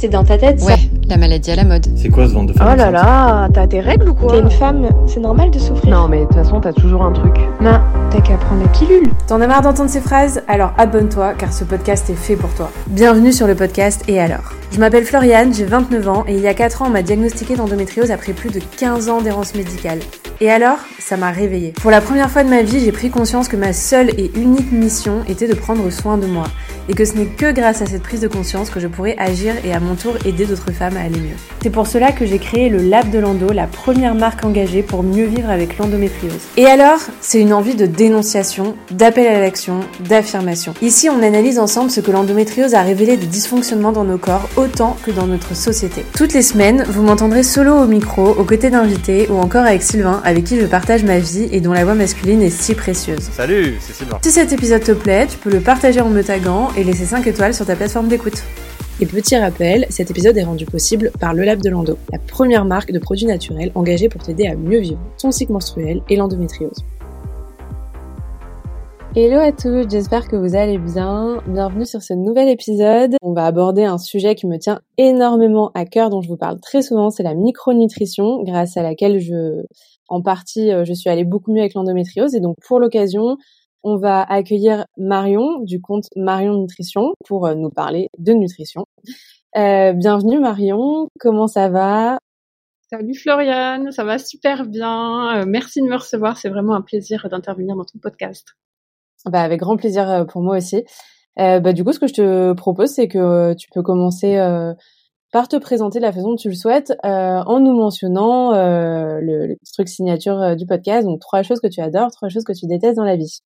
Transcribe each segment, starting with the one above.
c'est dans ta tête, Ouais, la maladie à la mode. C'est quoi ce ventre de femme Oh là là, t'as tes règles ou quoi T'es une femme, c'est normal de souffrir. Non mais de toute façon t'as toujours un truc. Non, t'as qu'à prendre la pilule. T'en as marre d'entendre ces phrases? Alors abonne-toi car ce podcast est fait pour toi. Bienvenue sur le podcast Et alors? Je m'appelle Floriane, j'ai 29 ans et il y a 4 ans on m'a diagnostiqué d'endométriose après plus de 15 ans d'errance médicale. Et alors? Ça m'a réveillée. Pour la première fois de ma vie, j'ai pris conscience que ma seule et unique mission était de prendre soin de moi. Et que ce n'est que grâce à cette prise de conscience que je pourrais agir et à mon tour aider d'autres femmes à aller mieux. C'est pour cela que j'ai créé le Lab de l'Endo, la première marque engagée pour mieux vivre avec l'endométriose. Et alors, c'est une envie de dénonciation, d'appel à l'action, d'affirmation. Ici, on analyse ensemble ce que l'endométriose a révélé des dysfonctionnements dans nos corps autant que dans notre société. Toutes les semaines, vous m'entendrez solo au micro, aux côtés d'invités ou encore avec Sylvain, avec qui je partage ma vie et dont la voix masculine est si précieuse. Salut, c'est Sylvain. Si cet épisode te plaît, tu peux le partager en me taguant et laisser 5 étoiles sur ta plateforme d'écoute. Et petit rappel, cet épisode est rendu possible par Le Lab de l'Endo, la première marque de produits naturels engagée pour t'aider à mieux vivre ton cycle menstruel et l'endométriose. Hello à tous, j'espère que vous allez bien. Bienvenue sur ce nouvel épisode. On va aborder un sujet qui me tient énormément à cœur, dont je vous parle très souvent, c'est la micronutrition, grâce à laquelle je, en partie, je suis allée beaucoup mieux avec l'endométriose. Et donc pour l'occasion, on va accueillir Marion du compte Marion Nutrition pour euh, nous parler de nutrition. Euh, bienvenue Marion, comment ça va? Salut Floriane, ça va super bien. Euh, merci de me recevoir, c'est vraiment un plaisir d'intervenir dans ton podcast. Bah avec grand plaisir pour moi aussi. Euh, bah du coup, ce que je te propose, c'est que tu peux commencer par te présenter de la façon dont tu le souhaites, en nous mentionnant le, le truc signature du podcast. Donc trois choses que tu adores, trois choses que tu détestes dans la vie.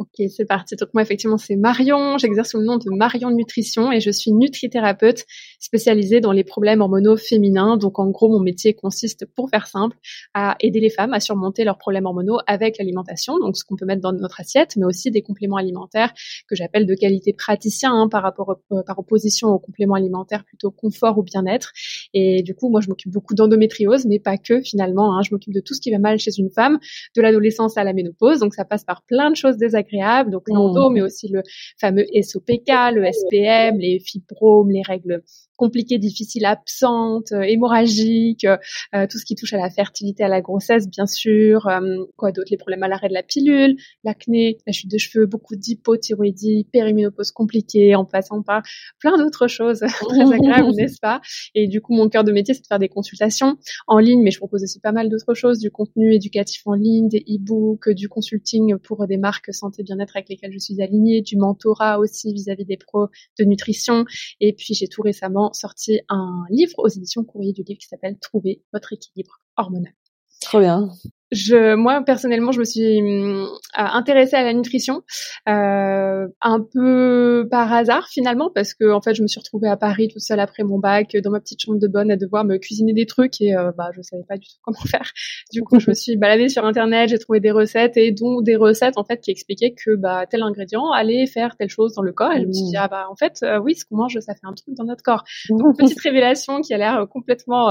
Ok, c'est parti. Donc moi, effectivement, c'est Marion. J'exerce sous le nom de Marion Nutrition et je suis nutrithérapeute spécialisée dans les problèmes hormonaux féminins. Donc en gros, mon métier consiste, pour faire simple, à aider les femmes à surmonter leurs problèmes hormonaux avec l'alimentation, donc ce qu'on peut mettre dans notre assiette, mais aussi des compléments alimentaires que j'appelle de qualité praticien hein, par rapport euh, par opposition aux compléments alimentaires plutôt confort ou bien-être. Et du coup, moi, je m'occupe beaucoup d'endométriose, mais pas que finalement. Hein. Je m'occupe de tout ce qui va mal chez une femme, de l'adolescence à la ménopause. Donc ça passe par plein de choses désagréables donc l'endo, mmh. mais aussi le fameux SOPK, le SPM, les fibromes, les règles compliquées, difficiles, absentes, euh, hémorragiques, euh, euh, tout ce qui touche à la fertilité, à la grossesse, bien sûr. quoi d'autre Les problèmes à l'arrêt de la pilule, l'acné, la chute de cheveux, beaucoup d'hypothyroïdie, périménopause compliquée, en passant par plein d'autres choses très agréables, n'est-ce pas? Et du coup, mon cœur de métier, c'est de faire des consultations en ligne, mais je propose aussi pas mal d'autres choses, du contenu éducatif en ligne, des e-books, du consulting pour des marques santé bien-être avec lesquelles je suis alignée, du mentorat aussi vis-à-vis des pros de nutrition. Et puis, j'ai tout récemment sorti un livre aux éditions Courrier du Livre qui s'appelle Trouver votre équilibre hormonal. Trop bien je, moi personnellement, je me suis hum, intéressée à la nutrition euh, un peu par hasard finalement, parce que en fait, je me suis retrouvée à Paris toute seule après mon bac, dans ma petite chambre de bonne, à devoir me cuisiner des trucs et euh, bah je savais pas du tout comment faire. Du coup, je me suis baladée sur internet, j'ai trouvé des recettes et dont des recettes en fait qui expliquaient que bah tel ingrédient allait faire telle chose dans le corps. Et je me suis dit ah bah en fait euh, oui, ce qu'on mange, ça fait un truc dans notre corps. Donc petite révélation qui a l'air complètement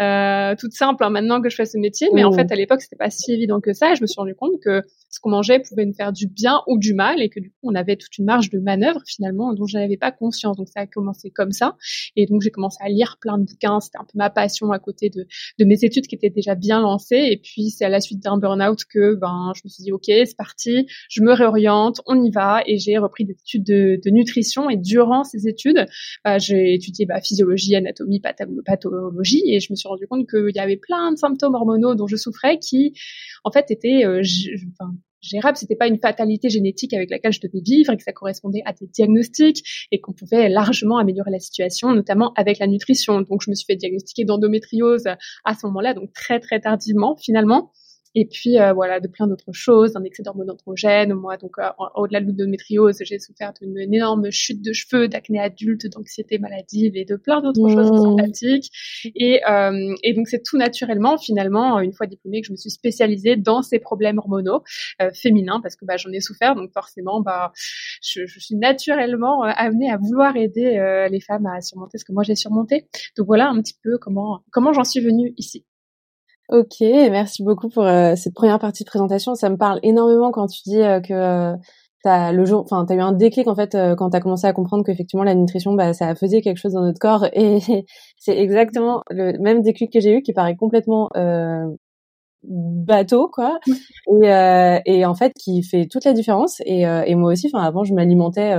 euh, toute simple hein, maintenant que je fais ce métier, mais en fait à l'époque c'était pas si évident que ça. Et je me suis rendu compte que ce qu'on mangeait pouvait nous faire du bien ou du mal et que du coup, on avait toute une marge de manœuvre finalement dont je n'avais pas conscience. Donc ça a commencé comme ça. Et donc j'ai commencé à lire plein de bouquins. C'était un peu ma passion à côté de, mes études qui étaient déjà bien lancées. Et puis c'est à la suite d'un burn-out que ben je me suis dit ok c'est parti, je me réoriente, on y va. Et j'ai repris des études de, de, nutrition. Et durant ces études, bah, j'ai étudié bah, physiologie, anatomie, pathologie. Et je me suis rendu compte qu'il y avait plein de symptômes hormonaux dont je souffrais qui en fait était euh, enfin, gérable, c'était pas une fatalité génétique avec laquelle je devais vivre et que ça correspondait à des diagnostics et qu'on pouvait largement améliorer la situation, notamment avec la nutrition. Donc je me suis fait diagnostiquer d'endométriose à ce moment-là, donc très très tardivement finalement et puis euh, voilà de plein d'autres choses, un excès d'hormones androgènes. Moi, donc euh, au-delà de l'endométriose, j'ai souffert d'une énorme chute de cheveux, d'acné adulte, d'anxiété maladive et de plein d'autres choses choses sympathiques. Et, euh, et donc c'est tout naturellement finalement une fois diplômée que je me suis spécialisée dans ces problèmes hormonaux euh, féminins parce que bah, j'en ai souffert, donc forcément bah je, je suis naturellement amenée à vouloir aider les femmes à surmonter ce que moi j'ai surmonté. Donc voilà un petit peu comment comment j'en suis venue ici. Ok, merci beaucoup pour euh, cette première partie de présentation. Ça me parle énormément quand tu dis euh, que euh, t'as le jour, enfin, t'as eu un déclic en fait quand t'as commencé à comprendre qu'effectivement la nutrition, bah, ça faisait quelque chose dans notre corps. Et c'est exactement le même déclic que j'ai eu qui paraît complètement bateau quoi. Et, et en fait qui fait toute la différence. Et, et moi aussi enfin avant je m'alimentais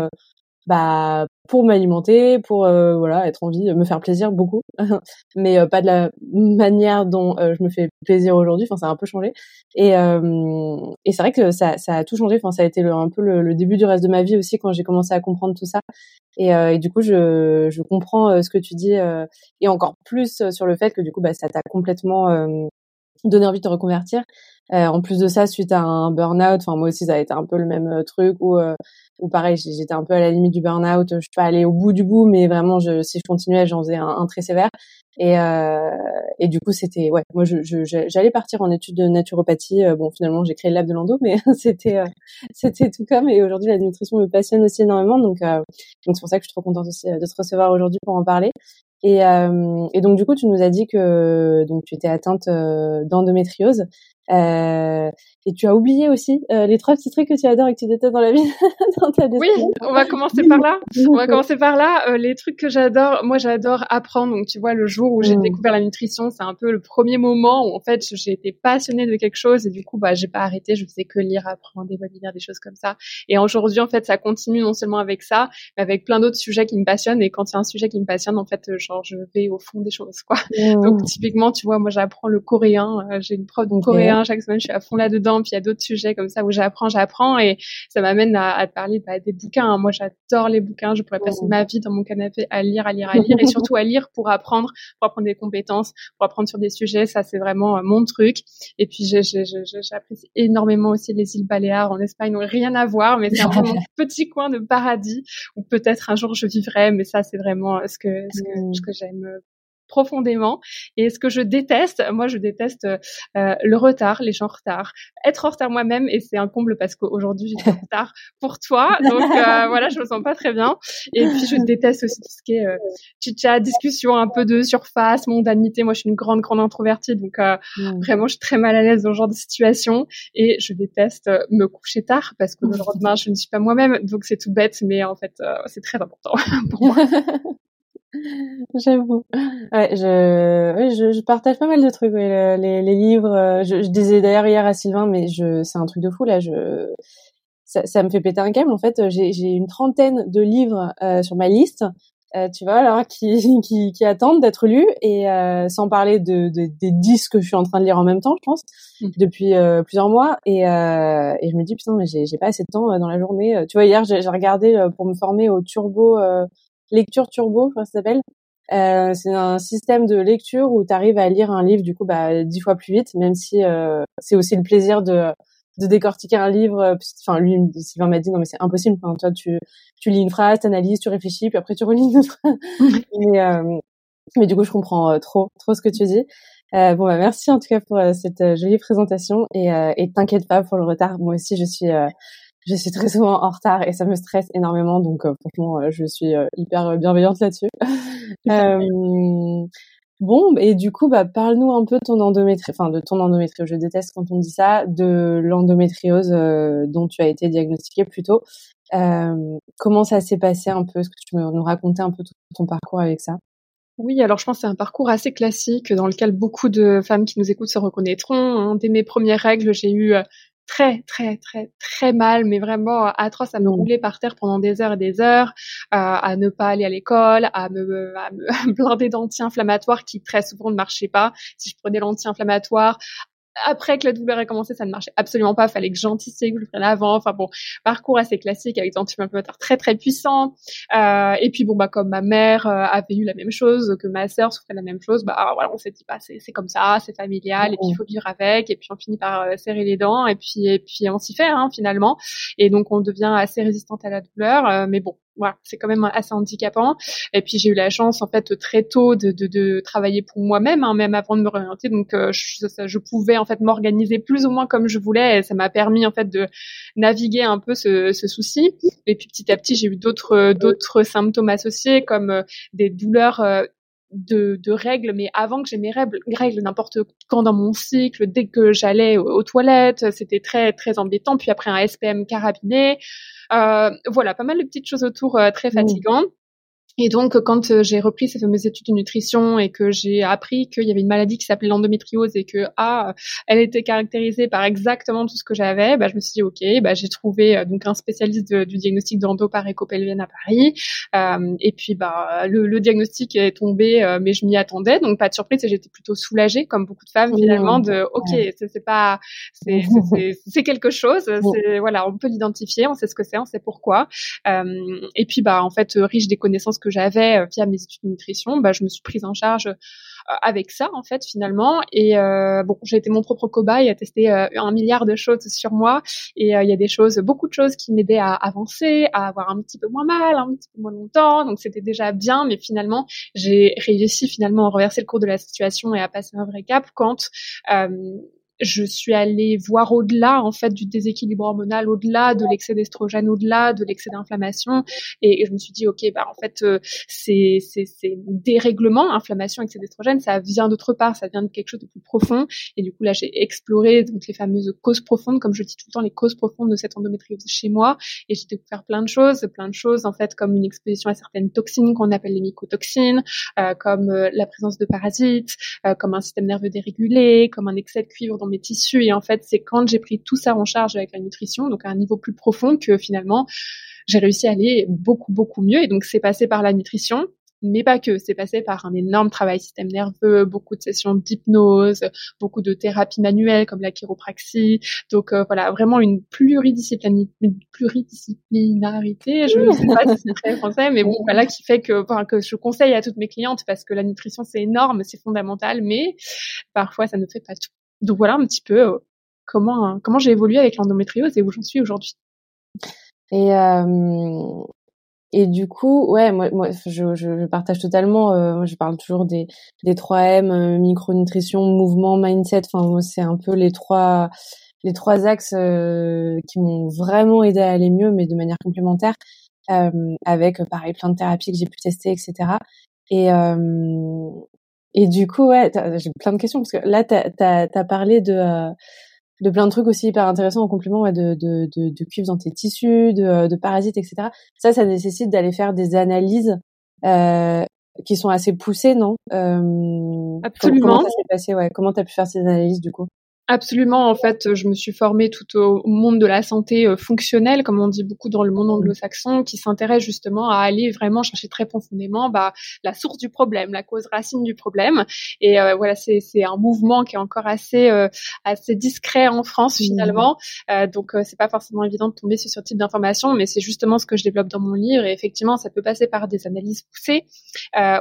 bah pour m'alimenter, pour euh, voilà être en vie, me faire plaisir beaucoup, mais euh, pas de la manière dont euh, je me fais plaisir aujourd'hui. Enfin, ça a un peu changé. Et, et c'est vrai que ça, ça a tout changé. Enfin, ça a été un peu le, début du reste de ma vie aussi quand j'ai commencé à comprendre tout ça. Et, et du coup, je, je comprends ce que tu dis et encore plus sur le fait que du coup, bah, ça t'a complètement donné envie de te reconvertir. en plus de ça, suite à un burn-out, enfin moi aussi ça a été un peu le même truc où ou pareil, j'étais un peu à la limite du burn-out. Je suis pas allée au bout du bout, mais vraiment, je, si je continuais, j'en faisais un, très sévère. Et, euh, et du coup, c'était ouais. Moi, j'allais je, partir en études de naturopathie. Euh, bon, finalement, j'ai créé le lab de Lando, mais c'était euh, c'était tout comme. Et aujourd'hui, la nutrition me passionne aussi énormément. Donc, euh, donc c'est pour ça que je suis trop contente aussi de te recevoir aujourd'hui pour en parler. Et, et donc, du coup, tu nous as dit que donc tu étais atteinte d'endométriose. Euh, et tu as oublié aussi euh, les trois petits trucs que tu adores et que tu détestes dans la vie. dans ta oui, on va commencer par là. On va commencer par là. Euh, les trucs que j'adore, moi j'adore apprendre. Donc tu vois, le jour où j'ai mm. découvert la nutrition, c'est un peu le premier moment où en fait j'ai été passionnée de quelque chose et du coup bah j'ai pas arrêté. Je faisais que lire, apprendre, des webinaires, des choses comme ça. Et aujourd'hui en fait ça continue non seulement avec ça, mais avec plein d'autres sujets qui me passionnent. Et quand il y a un sujet qui me passionne, en fait genre je vais au fond des choses quoi. Mm. Donc typiquement tu vois, moi j'apprends le coréen. j'ai une prof de coréen chaque semaine, je suis à fond là-dedans. Puis il y a d'autres sujets comme ça où j'apprends, j'apprends. Et ça m'amène à, à, te parler bah, des bouquins. Hein. Moi, j'adore les bouquins. Je pourrais passer ma vie dans mon canapé à lire, à lire, à lire. et surtout à lire pour apprendre, pour apprendre des compétences, pour apprendre sur des sujets. Ça, c'est vraiment euh, mon truc. Et puis, j'apprécie énormément aussi les îles Baléares en Espagne. Donc, rien à voir, mais c'est un peu mon petit coin de paradis où peut-être un jour je vivrai. Mais ça, c'est vraiment ce que, ce que, ce que j'aime profondément. Et ce que je déteste, moi, je déteste euh, le retard, les gens en retard, être en retard moi-même, et c'est un comble parce qu'aujourd'hui j'étais en retard pour toi, donc euh, voilà, je me sens pas très bien. Et puis je déteste aussi tout ce qui est euh, chit-chat, discussion un peu de surface, mondanité. Moi, je suis une grande, grande introvertie, donc euh, mmh. vraiment, je suis très mal à l'aise dans ce genre de situation, et je déteste me coucher tard parce que le lendemain, je ne suis pas moi-même, donc c'est tout bête, mais en fait, c'est très important pour moi. J'avoue. Ouais, je, oui, je, je, partage pas mal de trucs. les, les, livres. Euh, je, je disais d'ailleurs hier à Sylvain, mais je, c'est un truc de fou là. Je, ça, ça me fait péter un câble. En fait, j'ai, j'ai une trentaine de livres euh, sur ma liste. Euh, tu vois, alors qui, qui, qui attendent d'être lus et euh, sans parler de, de, des dix que je suis en train de lire en même temps, je pense, mmh. depuis euh, plusieurs mois. Et, et je me dis putain, mais j'ai, j'ai pas assez de temps dans la journée. Tu vois, hier j'ai, j'ai regardé pour me former au turbo lecture turbo, je crois que ça s'appelle. Euh, c'est un système de lecture où tu arrives à lire un livre du coup bah dix fois plus vite, même si euh, c'est aussi le plaisir de de décortiquer un livre. Enfin lui, Sylvain m'a dit non mais c'est impossible. Enfin, toi tu tu lis une phrase, t'analyses, tu réfléchis, puis après tu relis une autre. mais euh, mais du coup je comprends euh, trop trop ce que tu dis. Euh, bon bah merci en tout cas pour euh, cette jolie présentation et et t'inquiète pas pour le retard. Moi aussi je suis je suis très souvent en retard et ça me stresse énormément. Donc euh, franchement, euh, je suis euh, hyper bienveillante là-dessus. bon, et du coup, bah, parle-nous un peu de ton endométriose, enfin de ton endométriose. Je déteste quand on dit ça, de l'endométriose dont tu as été diagnostiquée plus tôt. comment ça s'est passé un peu? Est-ce que tu peux nous raconter un peu ton parcours avec ça? Oui, alors je pense que c'est un parcours assez classique dans lequel beaucoup de femmes qui nous écoutent se reconnaîtront. Hein. Dès mes premières règles, j'ai eu très très très très mal, mais vraiment atroce à me rouler par terre pendant des heures et des heures, euh, à ne pas aller à l'école, à me, à me blinder d'anti-inflammatoires qui très souvent ne marchaient pas. Si je prenais l'anti-inflammatoire, après que la douleur ait commencé, ça ne marchait absolument pas. Fallait que j'anticipe, que je prenne avant. Enfin bon, parcours assez classique avec des anti-inflammatoires très très puissants. Euh, et puis bon bah comme ma mère euh, avait eu la même chose, que ma sœur souffrait de la même chose, bah voilà, on s'est dit bah c'est comme ça, c'est familial, et puis il faut vivre avec. Et puis on finit par euh, serrer les dents, et puis et puis on s'y fait hein, finalement. Et donc on devient assez résistante à la douleur. Euh, mais bon, voilà, c'est quand même assez handicapant. Et puis j'ai eu la chance en fait très tôt de, de, de travailler pour moi-même, hein, même avant de me réorienter. Donc euh, je, pouvais en fait m'organiser plus ou moins comme je voulais. Et ça m'a permis en fait de naviguer un peu ce, ce souci. Et puis petit à petit j'ai eu d'autres d'autres symptômes associés comme euh, des douleurs euh, de, de, règles, mais avant que j'ai mes règles, règles n'importe quand dans mon cycle, dès que j'allais aux, toilettes, c'était très très embêtant. Puis après un SPM carabiné, euh, voilà, pas mal de petites choses autour euh, très mmh. Et donc, quand euh, j'ai repris ces fameuses études de nutrition et que j'ai appris qu'il y avait une maladie qui s'appelait l'endométriose et que ah, elle était caractérisée par exactement tout ce que j'avais, bah, je me suis dit ok, bah, j'ai trouvé euh, donc un spécialiste du diagnostic d'endo par à Paris. Euh, et puis bah le, le, diagnostic est tombé, euh, mais je m'y attendais, donc pas de surprise. Et j'étais plutôt soulagée, comme beaucoup de femmes finalement, de ok, c'est pas, c'est quelque chose. Voilà, on peut l'identifier, on sait ce que c'est, on sait pourquoi. et puis bah en fait riche des connaissances que j'avais euh, via mes études de nutrition, bah, je me suis prise en charge euh, avec ça en fait finalement. Et euh, bon j'ai été mon propre cobaye à tester un milliard de choses sur moi. Et il y a des choses beaucoup de choses qui m'aidaient à avancer à avoir un petit peu moins mal un petit peu moins longtemps. Donc c'était déjà bien. Mais finalement j'ai réussi finalement à renverser le cours de la situation et à passer un vrai cap quand je suis allée voir au-delà en fait du déséquilibre hormonal, au-delà de l'excès d'estrogène, au-delà de l'excès d'inflammation, et, je me suis dit ok bah en fait euh, c'est c'est c'est dérèglement, inflammation, excès d'estrogène, ça vient d'autre part, ça vient de quelque chose de plus profond, et du coup là j'ai exploré donc les fameuses causes profondes, comme je dis tout le temps les causes profondes de cette endométriose chez moi, et j'ai découvert plein de choses, plein de choses en fait comme une exposition à certaines toxines qu'on appelle les mycotoxines, euh, comme euh, la présence de parasites, comme un système nerveux dérégulé, comme un excès de cuivre tissus. Et en fait, c'est quand j'ai pris tout ça en charge avec la nutrition, donc à un niveau plus profond, que finalement, j'ai réussi à aller beaucoup, beaucoup mieux. Et donc, c'est passé par la nutrition, mais pas que. C'est passé par un énorme travail système nerveux, beaucoup de sessions d'hypnose, beaucoup de thérapie manuelle comme la chiropraxie. Donc euh, voilà, vraiment une pluridisciplinarité. Je ne sais pas si c'est très français, mais bon, voilà, qui fait que je conseille à toutes mes clientes parce que la nutrition c'est énorme, c'est fondamental, mais parfois ça ne fait pas tout. Donc voilà un petit peu euh, comment euh, comment j'ai évolué avec l'endométriose et où j'en suis aujourd'hui. Et euh, et du coup, ouais, moi, moi je, je partage totalement. Euh, moi, je parle toujours des des 3 M, micronutrition, mouvement, mindset. Enfin, c'est un peu les trois les trois axes qui m'ont vraiment aidé à aller mieux, mais de manière complémentaire, avec pareil plein de thérapies que j'ai pu tester, etc. Et et du coup, ouais, j'ai plein de questions parce que là, tu as, as, parlé de, euh, de plein de trucs aussi hyper intéressants en complément ouais, de, de, de, de cuivre dans tes tissus, de, de parasites, etc. Ça, ça nécessite d'aller faire des analyses euh, qui sont assez poussées, non? Euh, Absolument. Comment ça s'est passé? Ouais Comment tu as pu faire ces analyses du coup? Absolument. En fait, je me suis formée tout au monde de la santé euh, fonctionnelle, comme on dit beaucoup dans le monde mmh. anglo-saxon, qui s'intéresse justement à aller vraiment chercher très profondément bah, la source du problème, la cause racine du problème. Et euh, voilà, c'est un mouvement qui est encore assez euh, assez discret en France mmh. finalement. Euh, donc, c'est pas forcément évident de tomber sur ce type d'informations, mais c'est justement ce que je développe dans mon livre. Et effectivement, ça peut passer par des analyses poussées,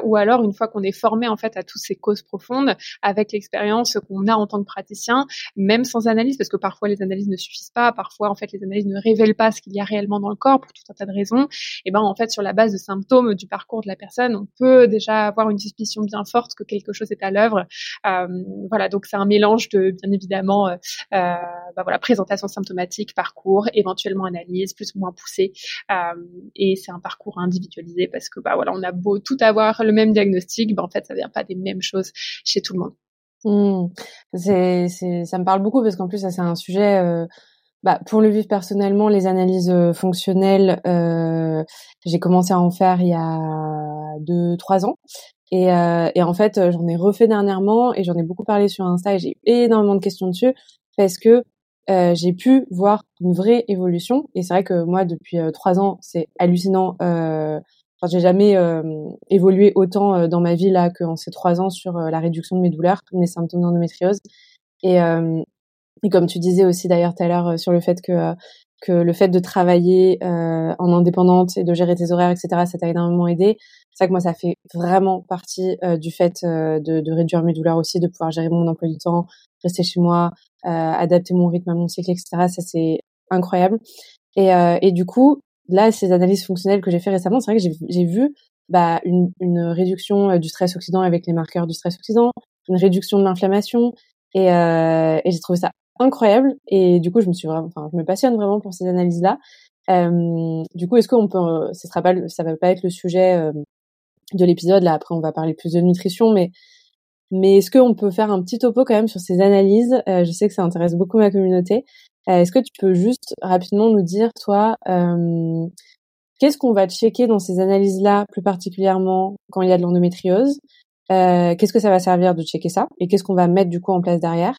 ou alors une fois qu'on est formé en fait à toutes ces causes profondes, avec l'expérience qu'on a en tant que praticien même sans analyse, parce que parfois les analyses ne suffisent pas, parfois en fait les analyses ne révèlent pas ce qu'il y a réellement dans le corps pour tout un tas de raisons. Et ben en fait sur la base de symptômes du parcours de la personne, on peut déjà avoir une suspicion bien forte que quelque chose est à l'œuvre. Euh, voilà, donc c'est un mélange de bien évidemment, euh, euh bah voilà, présentation symptomatique, parcours, éventuellement analyse plus ou moins poussée, euh, et c'est un parcours individualisé parce que bah voilà, on a beau tout avoir le même diagnostic, ben en fait ça vient pas des mêmes choses chez tout le monde. Mmh. C'est, c'est, ça me parle beaucoup parce qu'en plus, ça, c'est un sujet, euh, bah, pour le vivre personnellement, les analyses euh, fonctionnelles, euh, j'ai commencé à en faire il y a deux, trois ans. Et, euh, et en fait, j'en ai refait dernièrement et j'en ai beaucoup parlé sur Insta et j'ai eu énormément de questions dessus parce que euh, j'ai pu voir une vraie évolution. Et c'est vrai que moi, depuis trois ans, c'est hallucinant. Euh, j'ai jamais euh, évolué autant euh, dans ma vie là qu'en ces trois ans sur euh, la réduction de mes douleurs, mes symptômes d'endométriose. Et, comme tu disais aussi d'ailleurs tout à l'heure sur le fait que que le fait de travailler en indépendante et de gérer tes horaires, etc., ça t'a énormément aidé. C'est vrai que moi, ça fait vraiment partie du fait de, réduire mes douleurs aussi, de pouvoir gérer mon emploi du temps, rester chez moi, adapter mon rythme à mon cycle, etc. Ça, c'est incroyable. Et du coup, là, ces analyses fonctionnelles que j'ai fait récemment, c'est vrai que j'ai vu bah, une, réduction euh, du stress oxydant avec les marqueurs du stress oxydant, une réduction de l'inflammation, et, euh, j'ai trouvé ça incroyable. Et du coup, je me suis vraiment, enfin, passionne vraiment pour ces analyses-là. Euh, du coup, est-ce qu'on peut, ce sera pas, ça va pas être le sujet de l'épisode. Là, après, on va parler plus de nutrition, mais est-ce qu'on peut faire un petit topo quand même sur ces analyses? Je sais que ça intéresse beaucoup ma communauté. Est-ce que tu peux juste rapidement nous dire, toi, qu'est-ce qu'on va checker dans ces analyses-là, plus particulièrement quand il y a de l'endométriose? Qu'est-ce que ça va servir de checker ça Et qu'est-ce qu'on va mettre du coup en place derrière?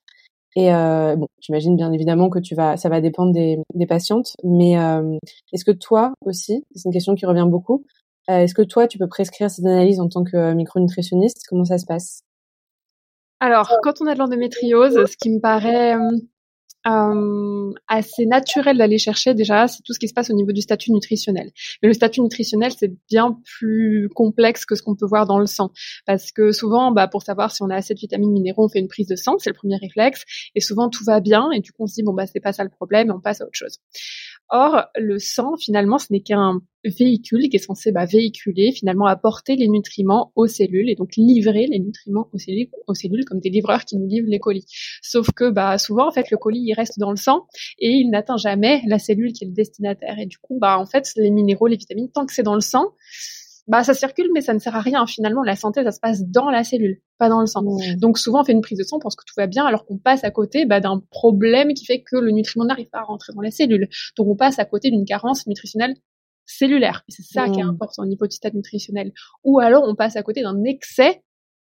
Et euh, bon, j'imagine bien évidemment que tu vas, ça va dépendre des, des patientes, mais euh, est-ce que toi aussi, c'est une question qui revient beaucoup, euh, est-ce que toi tu peux prescrire ces analyses en tant que micronutritionniste? Comment ça se passe? Alors, quand on a de l'endométriose, ce qui me paraît euh, assez naturel d'aller chercher déjà, c'est tout ce qui se passe au niveau du statut nutritionnel. Mais le statut nutritionnel, c'est bien plus complexe que ce qu'on peut voir dans le sang. Parce que souvent, bah, pour savoir si on a assez de vitamines minéraux, on fait une prise de sang, c'est le premier réflexe. Et souvent, tout va bien. Et du coup, on se dit, bon, bah, c'est pas ça le problème, et on passe à autre chose. Or, le sang, finalement, ce n'est qu'un véhicule qui est censé bah, véhiculer, finalement, apporter les nutriments aux cellules et donc livrer les nutriments aux cellules, comme des livreurs qui nous livrent les colis. Sauf que bah, souvent, en fait, le colis, il reste dans le sang et il n'atteint jamais la cellule qui est le destinataire. Et du coup, bah, en fait, les minéraux, les vitamines, tant que c'est dans le sang, bah ça circule mais ça ne sert à rien. Finalement la santé ça se passe dans la cellule pas dans le sang. Mmh. donc souvent on fait une prise de sang on pense que tout va bien alors qu'on passe à côté bah, d'un problème qui fait que le nutriment n'arrive pas à rentrer dans la cellule. Donc on passe à côté d'une carence nutritionnelle cellulaire. C'est ça qui est important au niveau du stade nutritionnel ou alors on passe à côté d'un excès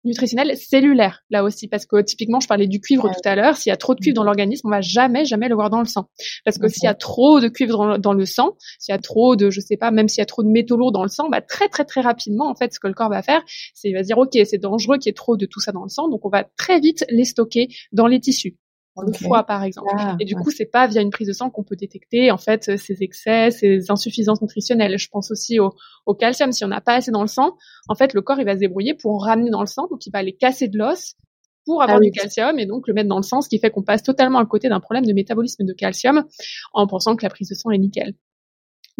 nutritionnel cellulaire là aussi. Parce que typiquement je parlais du cuivre tout à l'heure. S'il y a trop de cuivre dans l'organisme on va jamais jamais le voir dans le sang. Parce que s'il y a trop de cuivre dans, le sang s'il y a trop de je sais pas même s'il y a trop de métaux lourds dans le sang bah très très très rapidement en fait ce que le corps va faire c'est il va dire ok c'est dangereux qu'il y ait trop de tout ça dans le sang. Donc on va très vite les stocker dans les tissus le foie par exemple. Ah, et du coup, c'est pas via une prise de sang qu'on peut détecter en fait ces excès, ces insuffisances nutritionnelles. Je pense aussi au, au calcium. Si on n'a pas assez dans le sang, en fait, le corps il va se débrouiller pour ramener dans le sang, donc il va aller casser de l'os pour avoir ah du calcium et donc le mettre dans le sang, ce qui fait qu'on passe totalement à côté d'un problème de métabolisme de calcium en pensant que la prise de sang est nickel.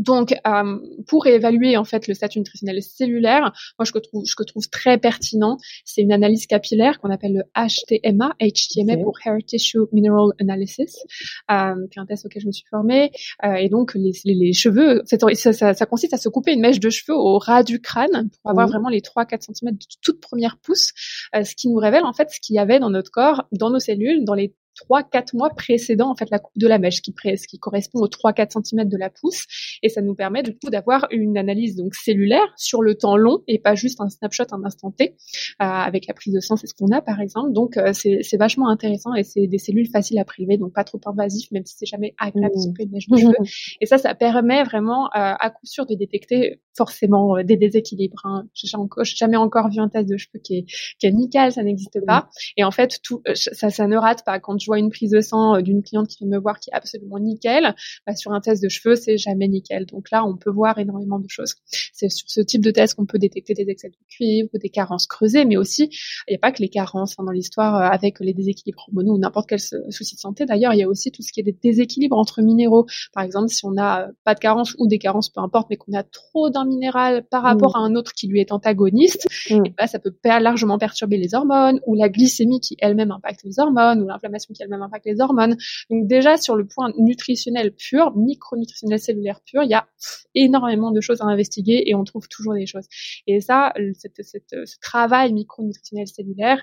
Donc, euh, pour évaluer en fait le statut nutritionnel cellulaire, moi je que trouve, je que trouve très pertinent, c'est une analyse capillaire qu'on appelle le HTMA, HTMA pour Hair Tissue Mineral Analysis, euh, qui est un test auquel je me suis formée. Euh, et donc les, les, cheveux, ça, ça, ça, consiste à se couper une mèche de cheveux au ras du crâne pour avoir vraiment les 3-4 cm de toute première pousse, euh, ce qui nous révèle en fait ce qu'il y avait dans notre corps, dans nos cellules, dans les trois, quatre mois précédant en fait la coupe de la mèche, qui, ce qui correspond aux 3-4 cm de la pousse, et ça nous permet du coup d'avoir une analyse donc cellulaire sur le temps long et pas juste un snapshot un instant T. Euh, avec la prise de sang, c'est ce qu'on a par exemple. Donc euh, c'est vachement intéressant et c'est des cellules faciles à prélever, donc pas trop invasif, même si c'est jamais agréable de couper une mèche de cheveux. Et ça, ça permet vraiment euh, à coup sûr de détecter forcément des déséquilibres. Hein. J'ai jamais encore vu un test de cheveux qui est, qui est nickel, ça n'existe pas. Et en fait, tout ça, ça ne rate pas quand je vois une prise de sang euh, d'une cliente qui vient me voir qui est absolument nickel, bah, sur un test de cheveux, c'est jamais nickel. Donc là, on peut voir énormément de choses. C'est sur ce type de test qu'on peut détecter des excès de cuivre ou des carences creusées, mais aussi, il n'y a pas que les carences hein, dans l'histoire euh, avec les déséquilibres hormonaux ou n'importe quel souci de santé. D'ailleurs, il y a aussi tout ce qui est des déséquilibres entre minéraux. Par exemple, si on n'a euh, pas de carences ou des carences, peu importe, mais qu'on a trop d'un minéral par rapport mmh. à un autre qui lui est antagoniste, mmh. et bah, ça peut largement perturber les hormones ou la glycémie qui elle-même impacte les hormones ou l'inflammation qui elle-même impacte les hormones. Donc déjà sur le point nutritionnel pur, micronutritionnel cellulaire pur, il y a énormément de choses à investiguer et on trouve toujours des choses. Et ça, ce travail micronutritionnel cellulaire,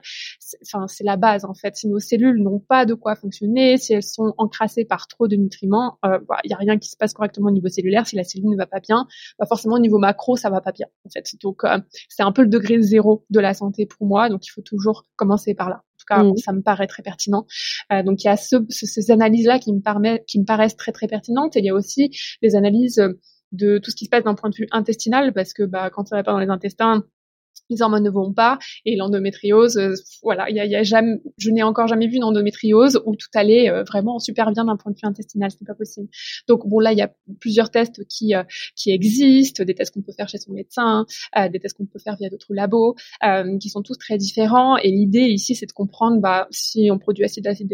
enfin c'est la base en fait. Si nos cellules n'ont pas de quoi fonctionner, si elles sont encrassées par trop de nutriments, euh, bah, il y a rien qui se passe correctement au niveau cellulaire. Si la cellule ne va pas bien, bah forcément au niveau macro ça va pas bien en fait. Donc euh, c'est un peu le degré zéro de la santé pour moi. Donc il faut toujours commencer par là cas, mm. ça me paraît très pertinent. Euh, donc il y a ce, ces analyses-là qui me, qui me paraissent très très pertinentes. Et il y a aussi les analyses de tout ce qui se passe d'un point de vue intestinal, parce que bah, quand ça va pas dans les intestins, les hormones ne vont pas et l'endométriose euh, voilà il y a, jamais je n'ai encore jamais vu une endométriose où tout allait euh, vraiment super bien d'un point de vue intestinal ce n'est pas possible. Donc bon là il y a plusieurs tests qui euh, qui existent des tests qu'on peut faire chez son médecin des tests qu'on peut faire via d'autres labos qui sont tous très différents et l'idée ici c'est de comprendre bah si on produit assez d'acide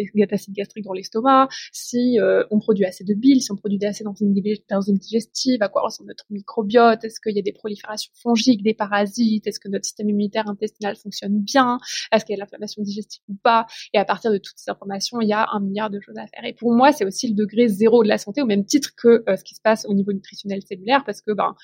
gastrique dans l'estomac si on produit assez de bile si on produit assez d'enzymes digestive à quoi ressemble notre microbiote est-ce qu'il y a des proliférations fongiques des parasites est-ce que notre système immunitaire intestinal fonctionne bien, est-ce qu'il y a de l'inflammation digestive ou pas. Et à partir de toutes ces informations, il y a un milliard de choses à faire. Et pour moi, c'est aussi le degré zéro de la santé, au même titre que ce qui se passe au niveau nutritionnel cellulaire, parce que ben,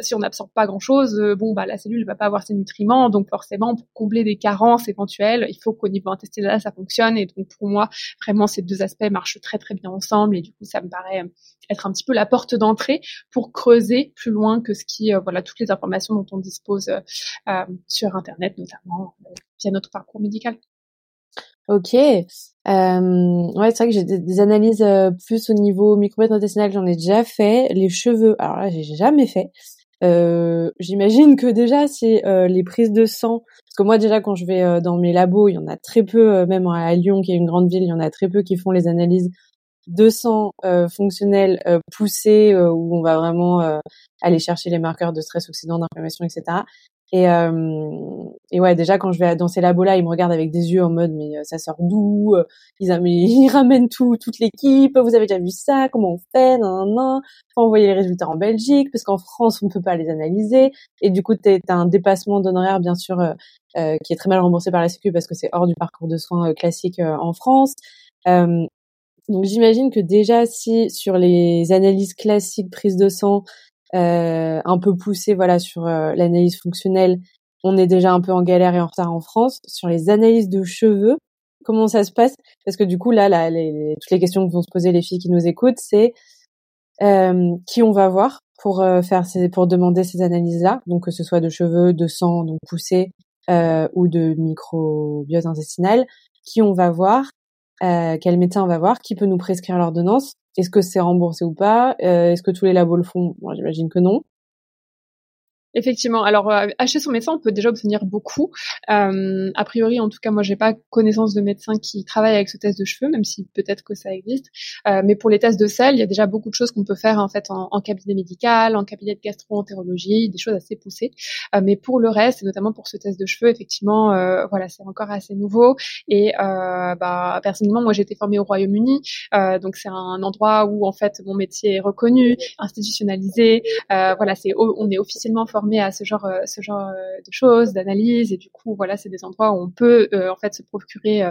si on n'absorbe pas grand-chose, bon, bah, la cellule ne va pas avoir ses nutriments, donc forcément, pour combler des carences éventuelles, il faut qu'au niveau intestinal, ça fonctionne. Et donc, pour moi, vraiment, ces deux aspects marchent très, très bien ensemble. Et du coup, ça me paraît être un petit peu la porte d'entrée pour creuser plus loin que ce qui, euh, voilà, toutes les informations dont on dispose euh, euh, sur Internet, notamment via notre parcours médical. Ok. Euh, ouais, c'est vrai que j'ai des, analyses plus au niveau microbiote intestinal, j'en ai déjà fait. Les cheveux, alors là, j'ai jamais fait. Euh, J'imagine que déjà, si les prises de sang, parce que moi déjà quand je vais dans mes labos, il y en a très peu, même à Lyon, qui est une grande ville, il y en a très peu qui font les analyses 200 euh, fonctionnels euh, poussés euh, où on va vraiment euh, aller chercher les marqueurs de stress oxydant, d'inflammation, etc. Et, et ouais, déjà quand je vais dans ces labos-là, ils me regardent avec des yeux en mode mais ça sort d'où Ils, ils ramènent tout, toute l'équipe. Vous avez déjà vu ça Comment on fait non non Faut envoyer les résultats en Belgique parce qu'en France on peut pas les analyser. Et du coup, t'as un dépassement d'honoraires bien sûr qui est très mal remboursé par la Sécu parce que c'est hors du parcours de soins classique en France. Euh, donc j'imagine que déjà si sur les analyses classiques prise de sang euh, un peu poussées voilà sur euh, l'analyse fonctionnelle, on est déjà un peu en galère et en retard en France. Sur les analyses de cheveux, comment ça se passe? Parce que du coup là, là les, toutes les questions que vont se poser les filles qui nous écoutent, c'est euh, qui on va voir pour euh, faire ces, pour demander ces analyses-là, donc que ce soit de cheveux, de sang donc poussé euh, ou de microbiote intestinal, qui on va voir? Euh, quel médecin on va voir, qui peut nous prescrire l'ordonnance, est-ce que c'est remboursé ou pas, euh, est-ce que tous les labos le font, bon, j'imagine que non. Effectivement. Alors, euh, acheter son médecin, on peut déjà obtenir beaucoup. Euh, a priori, en tout cas, moi, j'ai pas connaissance de médecins qui travaillent avec ce test de cheveux, même si peut-être que ça existe. Euh, mais pour les tests de sel, il y a déjà beaucoup de choses qu'on peut faire en fait en, cabinet médical, en cabinet de gastro-entérologie, des choses assez poussées. Euh, mais pour le reste, et notamment pour ce test de cheveux, effectivement, euh, voilà, c'est encore assez nouveau. Et bah, personnellement, moi, j'ai été formée au Royaume-Uni, donc c'est un endroit où en fait mon métier est reconnu, institutionnalisé. voilà, c'est on est officiellement formé à ce genre, euh, ce genre euh, de choses, d'analyse, et du coup, voilà, c'est des endroits où on peut euh, en fait se procurer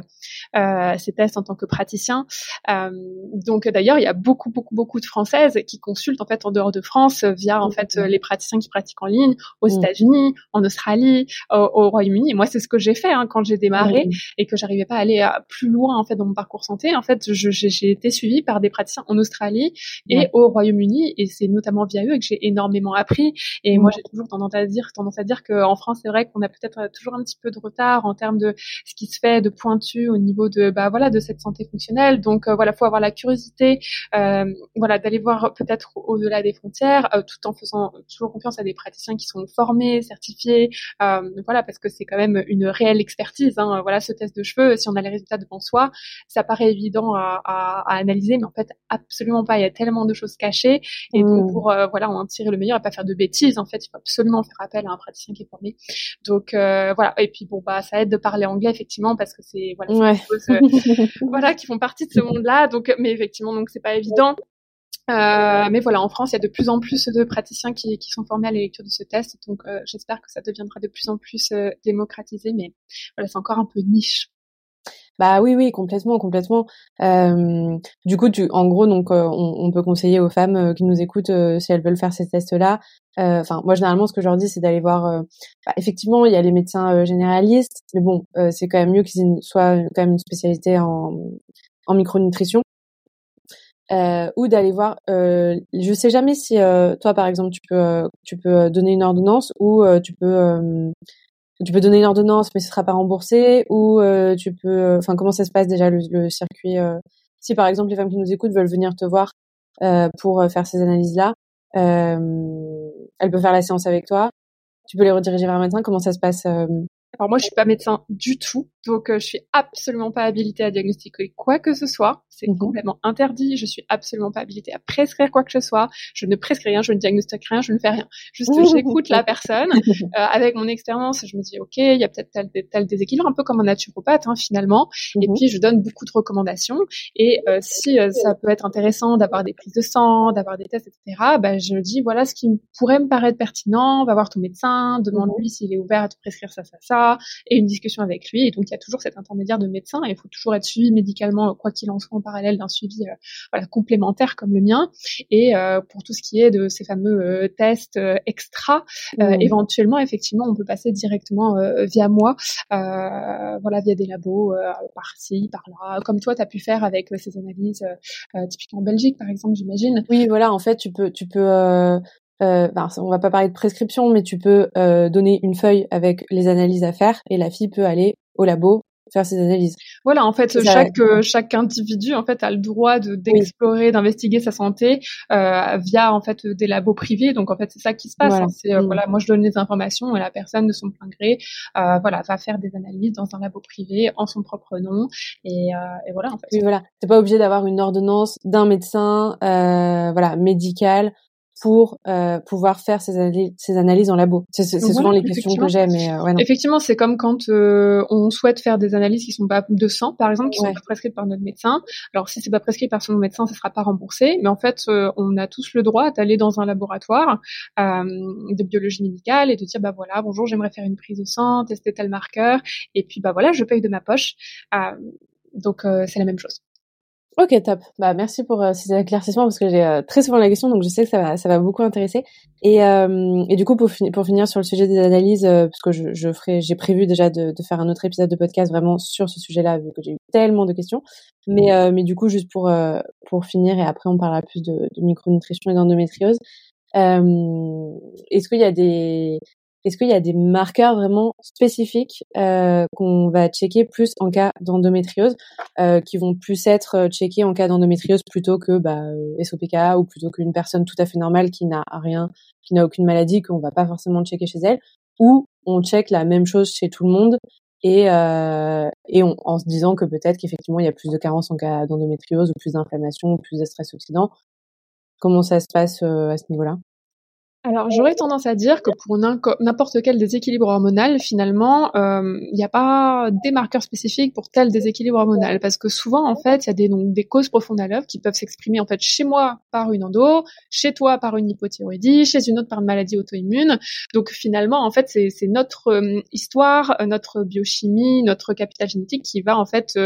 ces tests en tant que praticien. donc d'ailleurs, il y a beaucoup, beaucoup, beaucoup de Françaises qui consultent en fait en dehors de France via en fait les praticiens qui pratiquent en ligne aux mmh. États-Unis, en Australie, au, Royaume-Uni. Et moi, c'est ce que j'ai fait hein, quand j'ai démarré et que j'arrivais pas à aller plus loin en fait dans mon parcours santé. En fait, j'ai été suivie par des praticiens en Australie et au Royaume-Uni, et c'est notamment via eux que j'ai énormément appris. Et moi, j'ai toujours tendance à dire, tendance à dire qu'en France, c'est vrai qu'on a peut-être euh, toujours un petit peu de retard en termes de ce qui se fait de pointu au niveau de, bah voilà, de cette santé fonctionnelle. Donc euh, voilà, faut avoir la curiosité, euh, voilà, d'aller voir peut-être au-delà des frontières, euh, tout en faisant toujours confiance à des praticiens qui sont formés, certifiés, voilà, parce que c'est quand même une réelle expertise. Hein, voilà, ce test de cheveux, si on a les résultats devant soi, ça paraît évident à, à, à analyser, mais en fait, absolument pas. Il y a tellement de choses cachées, et donc mmh. pour voilà en tirer le meilleur et pas faire de bêtises, en fait, il faut absolument faire appel à un praticien qui est formé. Donc euh, voilà. Et puis bon bah ça aide de parler anglais effectivement parce que c'est voilà, choses, euh, voilà qui font partie de ce monde-là. Donc mais effectivement donc c'est pas évident. Euh, mais voilà, en France, il y a de plus en plus de praticiens qui, qui sont formés à la lecture de ce test, donc euh, j'espère que ça deviendra de plus en plus euh, démocratisé, mais voilà, c'est encore un peu niche. Bah oui, oui, complètement, complètement. Du coup, tu, en gros, donc, on, peut conseiller aux femmes qui nous écoutent si elles veulent faire ces tests-là. Enfin, moi, généralement, ce que je leur dis, c'est d'aller voir. Bah, effectivement, il y a les médecins généralistes, mais bon, c'est quand même mieux qu'ils soient quand même une spécialité en, en micronutrition. ou d'aller voir. je sais jamais si toi, par exemple, tu peux, tu peux donner une ordonnance ou tu peux tu peux donner une ordonnance, mais ce sera pas remboursé, ou euh, tu peux, euh, enfin, comment ça se passe déjà le, circuit euh, Si par exemple les femmes qui nous écoutent veulent venir te voir pour faire ces analyses-là, elles peuvent faire la séance avec toi. Tu peux les rediriger vers un médecin. Comment ça se passe Alors moi, je suis pas médecin du tout, donc euh, je suis absolument pas habilitée à diagnostiquer quoi que ce soit. C'est Mhm. complètement interdit. Je suis absolument pas habilitée à prescrire quoi que ce soit. Je ne prescris rien, je ne diagnostique rien, je ne fais rien. Juste, Mhm. j'écoute la personne. Euh, avec mon expérience, je me dis, ok, il y a peut-être tel, tel déséquilibre, un peu comme un naturopathe hein, finalement. Et Mhm. puis, je donne beaucoup de recommandations. Et euh, si euh, ça peut être intéressant d'avoir des prises de sang, d'avoir des tests, etc., bah, je dis, voilà ce qui pourrait me paraître pertinent. Va voir ton médecin, demande-lui s'il est ouvert à te prescrire ça, ça, ça, et une discussion avec lui. Et donc, il y a toujours cet intermédiaire de médecin. Et il faut toujours être suivi médicalement, quoi qu'il en soit, en parallèle d'un suivi euh, voilà, complémentaire comme le mien. Et euh, pour tout ce qui est de ces fameux euh, tests extra, Mhm. éventuellement, effectivement, on peut passer directement via moi, voilà, via des labos par-ci, par-là, comme toi, tu as pu faire avec ces analyses, typiquement en Belgique, par exemple, j'imagine. Oui, voilà, en fait, tu peux, tu peux, euh, ben, on va pas parler de prescription, mais tu peux euh, donner une feuille avec les analyses à faire et la fille peut aller au labo faire ses analyses. Voilà, en fait, ça, chaque euh, chaque individu en fait a le droit de d'explorer, d'investiguer sa santé euh, via en fait des labos privés. Donc en fait, c'est ça qui se passe. Voilà. hein. C'est euh, Mm. voilà, moi je donne les informations et la personne de son plein gré, euh, voilà, va faire des analyses dans un labo privé en son propre nom et, euh, et voilà en fait. Oui, voilà, t'es pas obligé d'avoir une ordonnance d'un médecin, euh, voilà, médical pour euh, pouvoir faire ces, analyses, ces analyses en labo. C'est Voilà, souvent les questions que j'ai, mais euh, ouais, non. Effectivement, c'est comme quand euh, on souhaite faire des analyses qui sont pas de sang, par exemple, qui Ouais. sont pas prescrites par notre médecin. Alors, si c'est pas prescrit par son médecin, ça sera pas remboursé. Mais en fait, euh, on a tous le droit d'aller dans un laboratoire euh, de biologie médicale et de dire, bah voilà, bonjour, j'aimerais faire une prise de sang, tester tel marqueur, et puis bah voilà, je paye de ma poche. Euh, donc, euh, c'est la même chose. Ok, top. Bah merci pour euh, ces éclaircissements parce que j'ai euh, très souvent la question, donc je sais que ça va, ça va beaucoup intéresser. Et, euh, et du coup, pour, fini- pour finir sur le sujet des analyses, euh, parce que je, je ferai, j'ai prévu déjà de, de faire un autre épisode de podcast vraiment sur ce sujet-là, vu que j'ai eu tellement de questions. Mais, mais du coup, juste pour pour finir et après on parlera plus de, de micronutrition et d'endométriose. Est-ce qu'il y a des est-ce qu'il y a des marqueurs vraiment spécifiques euh, qu'on va checker plus en cas d'endométriose, euh, qui vont plus être euh, checkés en cas d'endométriose plutôt que bah, euh, SOPK ou plutôt qu'une personne tout à fait normale qui n'a rien, qui n'a aucune maladie qu'on va pas forcément checker chez elle, ou on check la même chose chez tout le monde et euh, et on, en se disant que peut-être qu'effectivement il y a plus de carences en cas d'endométriose ou plus d'inflammation ou plus de stress oxydant? Comment ça se passe euh, à ce niveau-là? Alors, j'aurais tendance à dire que pour n'importe quel déséquilibre hormonal, finalement, euh, il n'y a pas des marqueurs spécifiques pour tel déséquilibre hormonal, parce que souvent, en fait, il y a des, causes profondes à l'œuvre qui peuvent s'exprimer en fait chez moi par une endo, chez toi par une hypothyroïdie, chez une autre par une maladie auto-immune. Donc, finalement, en fait, c'est notre euh, histoire, euh, notre biochimie, notre capital génétique qui va en fait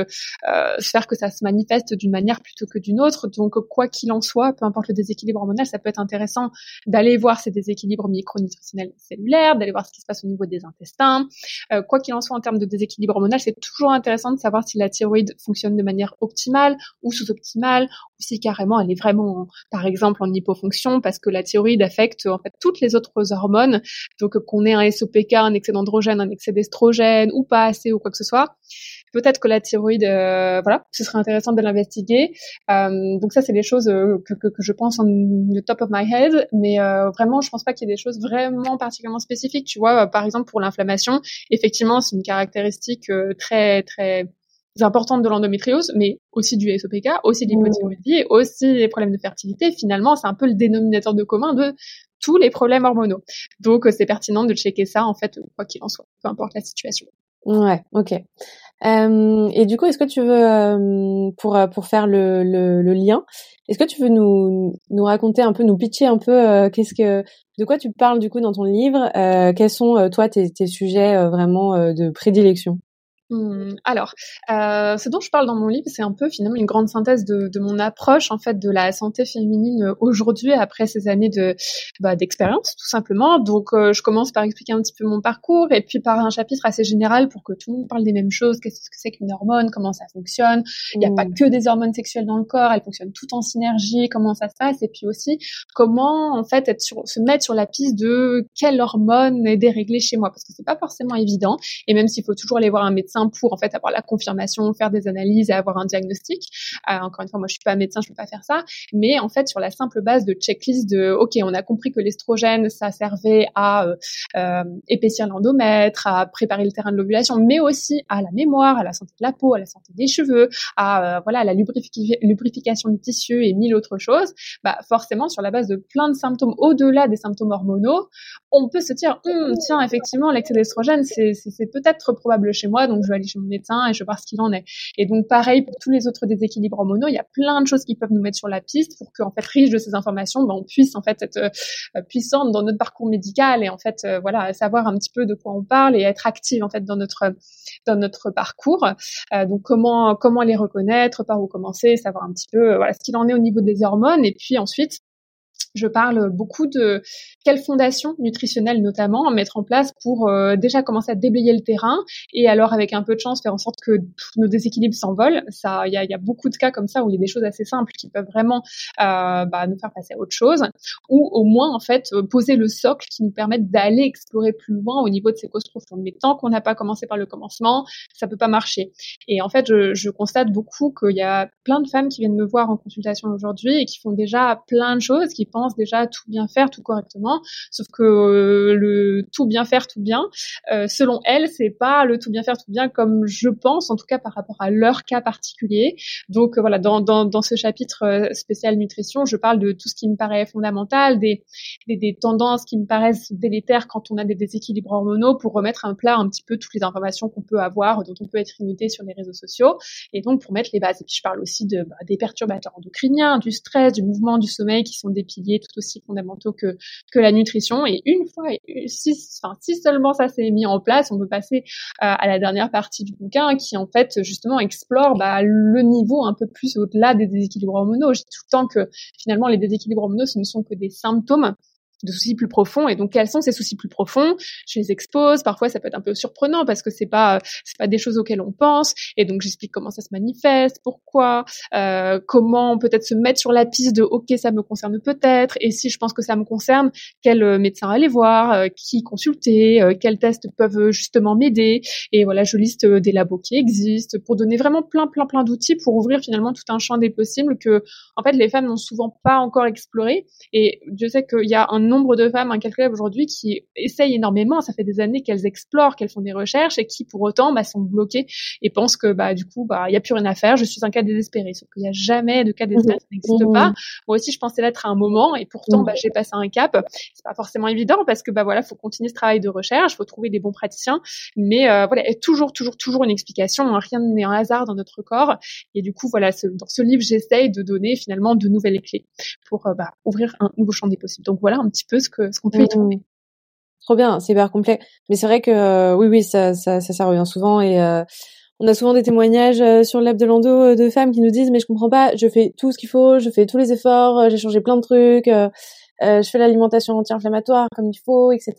faire que ça se manifeste d'une manière plutôt que d'une autre. Donc, quoi qu'il en soit, peu importe le déséquilibre hormonal, ça peut être intéressant d'aller voir ces déséquilibres micronutritionnels cellulaires, d'aller voir ce qui se passe au niveau des intestins. Euh, quoi qu'il en soit en termes de déséquilibre hormonal, c'est toujours intéressant de savoir si la thyroïde fonctionne de manière optimale ou sous-optimale, ou si carrément elle est vraiment, en- par exemple, en hypofonction, parce que la thyroïde affecte en fait toutes les autres hormones. Donc qu'on ait un SOPK, un excès d'androgène, un excès d'estrogène, ou pas assez, ou quoi que ce soit. Peut-être que la thyroïde, euh, voilà, ce serait intéressant de l'investiguer. Euh, donc ça, c'est des choses euh, que, que, que je pense en the top of my head, mais euh, vraiment, je pense pas qu'il y ait des choses vraiment particulièrement spécifiques. Tu vois, par exemple pour l'inflammation, effectivement, c'est une caractéristique très très importante de l'endométriose, mais aussi du SOPK, aussi de l'hypothyroïdie, aussi des problèmes de fertilité. Finalement, c'est un peu le dénominateur de commun de tous les problèmes hormonaux. Donc, c'est pertinent de checker ça, en fait, quoi qu'il en soit, peu importe la situation. Ouais, ok. Euh, et du coup, est-ce que tu veux, euh, pour euh, pour faire le, le, lien, est-ce que tu veux nous nous raconter un peu, nous pitcher un peu, qu'est-ce que, de quoi tu parles du coup dans ton livre, quels sont toi tes, tes sujets vraiment de prédilection? Hmm, alors, euh, ce dont je parle dans mon livre, c'est un peu finalement une grande synthèse de, de mon approche en fait de la santé féminine euh, aujourd'hui après ces années de bah, d'expérience tout simplement. Donc, euh, je commence par expliquer un petit peu mon parcours et puis par un chapitre assez général pour que tout le monde parle des mêmes choses. Qu'est-ce que c'est qu'une hormone? Comment ça fonctionne? Il n'y a pas que des hormones sexuelles dans le corps, elles fonctionnent toutes en synergie. Comment ça se passe? Et puis aussi comment en fait être sur, se mettre sur la piste de quelle hormone est déréglée chez moi? Parce que c'est pas forcément évident. Et même s'il faut toujours aller voir un médecin pour fait avoir la confirmation, faire des analyses et avoir un diagnostic. Euh, encore une fois, moi je suis pas médecin, je peux pas faire ça, mais en fait sur la simple base de checklist de ok, on a compris que l'estrogène ça servait à euh, euh, épaissir l'endomètre, à préparer le terrain de l'ovulation, mais aussi à la mémoire, à la santé de la peau, à la santé des cheveux, à voilà la lubrification du tissu et mille autres choses. Bah forcément sur la base de plein de symptômes au-delà des symptômes hormonaux, on peut se dire hum, tiens effectivement l'excès d'estrogène c'est peut-être probable chez moi je vais aller chez mon médecin et je vais voir ce qu'il en est. Et donc pareil pour tous les autres déséquilibres hormonaux, il y a plein de choses qui peuvent nous mettre sur la piste pour qu'en fait riche de ces informations, ben, on puisse en fait être euh, puissante dans notre parcours médical et en fait euh, voilà savoir un petit peu de quoi on parle et être active en fait dans notre dans notre parcours. Euh, donc comment comment les reconnaître, par où commencer, savoir un petit peu voilà ce qu'il en est au niveau des hormones et puis ensuite je parle beaucoup de quelles fondations nutritionnelles notamment mettre en place pour euh, déjà commencer à déblayer le terrain et alors avec un peu de chance faire en sorte que nos déséquilibres s'envolent. Ça, il y a, y a, beaucoup de cas comme ça où il y a des choses assez simples qui peuvent vraiment euh, bah, nous faire passer à autre chose ou au moins en fait euh, poser le socle qui nous permette d'aller explorer plus loin au niveau de ces causes profondes. Mais tant qu'on n'a pas commencé par le commencement, ça peut pas marcher. Et en fait, je, je constate beaucoup qu'il y a plein de femmes qui viennent me voir en consultation aujourd'hui et qui font déjà plein de choses, qui pensent déjà tout bien faire, tout correctement. Sauf que euh, le tout bien faire, tout bien, euh, selon elles, c'est pas le tout bien faire, tout bien comme je pense, en tout cas par rapport à leur cas particulier. Donc euh, voilà, dans, dans, ce chapitre spécial nutrition, je parle de tout ce qui me paraît fondamental, des, des, tendances qui me paraissent délétères quand on a des déséquilibres hormonaux pour remettre un plat un petit peu toutes les informations qu'on peut avoir, dont on peut être inondé sur les réseaux sociaux, et donc pour mettre les bases. Et puis je parle aussi de, bah, des perturbateurs endocriniens, du stress, du mouvement, du sommeil, qui sont des piliers tout aussi fondamentaux que, la nutrition. Et une fois, si seulement ça s'est mis en place, on peut passer euh, à la dernière partie du bouquin qui en fait justement explore bah, le niveau un peu plus au-delà des déséquilibres hormonaux. Je dis tout le temps que finalement les déséquilibres hormonaux ce ne sont que des symptômes de soucis plus profonds. Et donc quels sont ces soucis plus profonds? Je les expose. Parfois ça peut être un peu surprenant parce que c'est pas c'est pas des choses auxquelles on pense. Et donc j'explique comment ça se manifeste pourquoi euh, comment peut-être se mettre sur la piste de ok ça me concerne peut-être. Et si je pense que ça me concerne quel euh, médecin aller voir euh, qui consulter euh, quels tests peuvent justement m'aider? Et voilà je liste des labos qui existent pour donner vraiment plein plein plein d'outils pour ouvrir finalement tout un champ des possibles que en fait les femmes n'ont souvent pas encore exploré. Et je sais qu'il y a un nombre de femmes incalculable aujourd'hui qui essayent énormément. Ça fait des années qu'elles explorent, qu'elles font des recherches et qui pour autant bah, sont bloquées et pensent que bah du coup bah il y a plus rien à faire. Je suis un cas désespéré. Sauf qu'il n'y a jamais de cas désespéré, ça n'existe mmh. pas. Moi aussi je pensais l'être à un moment et pourtant mmh. bah, j'ai passé un cap. C'est pas forcément évident parce que bah voilà faut continuer ce travail de recherche, faut trouver des bons praticiens, mais euh, voilà et toujours toujours toujours une explication. Hein. Rien n'est un hasard dans notre corps et du coup voilà dans ce livre j'essaye de donner finalement de nouvelles clés pour euh, bah, ouvrir un nouveau champ des possibles. Donc voilà un petit peu ce que ce qu'on peut y trouver. Trop bien, c'est hyper complet. Mais c'est vrai que euh, oui, oui, ça, ça, ça, ça, revient souvent et euh, on a souvent des témoignages euh, sur lab de Lando de femmes qui nous disent mais je comprends pas, je fais tout ce qu'il faut, je fais tous les efforts, j'ai changé plein de trucs, je fais l'alimentation anti-inflammatoire comme il faut, etc.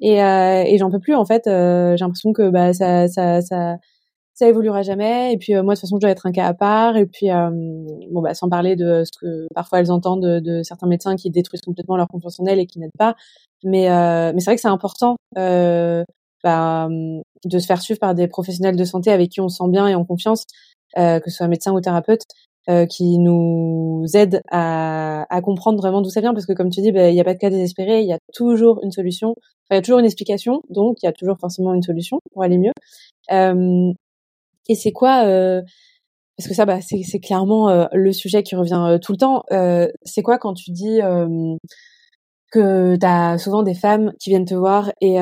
Et, et j'en peux plus en fait. j'ai l'impression que bah ça, ça, ça ça évoluera jamais. Et puis euh, moi, de toute façon, je dois être un cas à part. Et puis, euh, bon, bah, sans parler de ce que parfois elles entendent de, de, certains médecins qui détruisent complètement leur confiance en elles et qui n'aident pas. Mais, euh, mais c'est vrai que c'est important bah, de se faire suivre par des professionnels de santé avec qui on se sent bien et en confiance, que ce soit médecin ou thérapeute. qui nous aident à, à comprendre vraiment d'où ça vient parce que comme tu dis bah, il n'y a pas de cas désespéré il y a toujours une solution il y a toujours une explication donc il y a toujours forcément une solution pour aller mieux euh, et c'est quoi euh, Parce que ça, bah, c'est clairement euh, le sujet qui revient euh, tout le temps. c'est quoi quand tu dis que tu as souvent des femmes qui viennent te voir et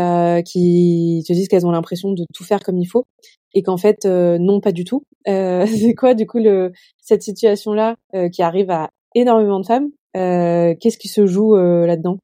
qui te disent qu'elles ont l'impression de tout faire comme il faut et qu'en fait non pas du tout? c'est quoi du coup cette situation là qui arrive à énormément de femmes Qu'est-ce qui se joue là-dedans?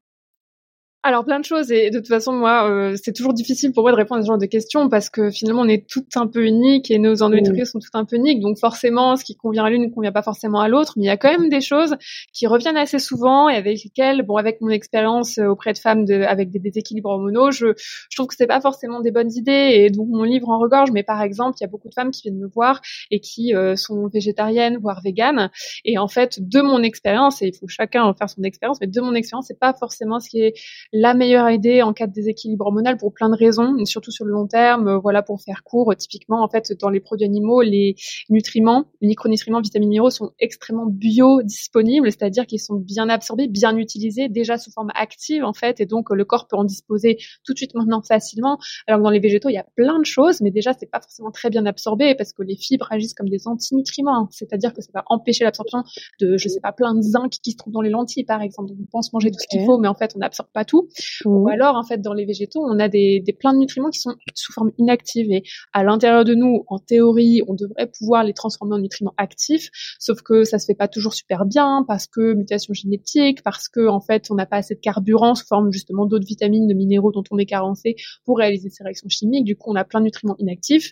Alors plein de choses. Et de toute façon moi euh, c'est toujours difficile pour moi de répondre à ce genre de questions parce que finalement on est toutes un peu uniques et nos endométrioses sont toutes un peu uniques. Donc forcément ce qui convient à l'une ne convient pas forcément à l'autre. Mais il y a quand même des choses qui reviennent assez souvent et avec lesquelles bon avec mon expérience euh, auprès de femmes de, avec des déséquilibres hormonaux je, je trouve que c'est pas forcément des bonnes idées. Et donc mon livre en regorge. Mais par exemple il y a beaucoup de femmes qui viennent me voir et qui euh, sont végétariennes voire véganes. Et en fait de mon expérience et il faut chacun en faire son expérience mais de mon expérience c'est pas forcément ce qui est la meilleure idée en cas de déséquilibre hormonal pour plein de raisons, et surtout sur le long terme. voilà, pour faire court, typiquement en fait dans les produits animaux, les nutriments, les micronutriments, vitamines, minéraux sont extrêmement biodisponibles, c'est-à-dire qu'ils sont bien absorbés, bien utilisés, déjà sous forme active en fait, et donc le corps peut en disposer tout de suite maintenant facilement. Alors que dans les végétaux, il y a plein de choses, mais déjà c'est pas forcément très bien absorbé parce que les fibres agissent comme des antinutriments, c'est-à-dire que ça va empêcher l'absorption de, je sais pas, plein de zinc qui se trouvent dans les lentilles par exemple. Donc on pense manger tout ce qu'il faut, mais en fait on n'absorbe pas tout. Ou alors en fait dans les végétaux, on a des, des plein de nutriments qui sont sous forme inactive et à l'intérieur de nous, en théorie, on devrait pouvoir les transformer en nutriments actifs, sauf que ça se fait pas toujours super bien parce que mutation génétique, parce que en fait on n'a pas assez de carburant sous forme justement d'autres vitamines, de minéraux dont on est carencé pour réaliser ces réactions chimiques. Du coup, on a plein de nutriments inactifs.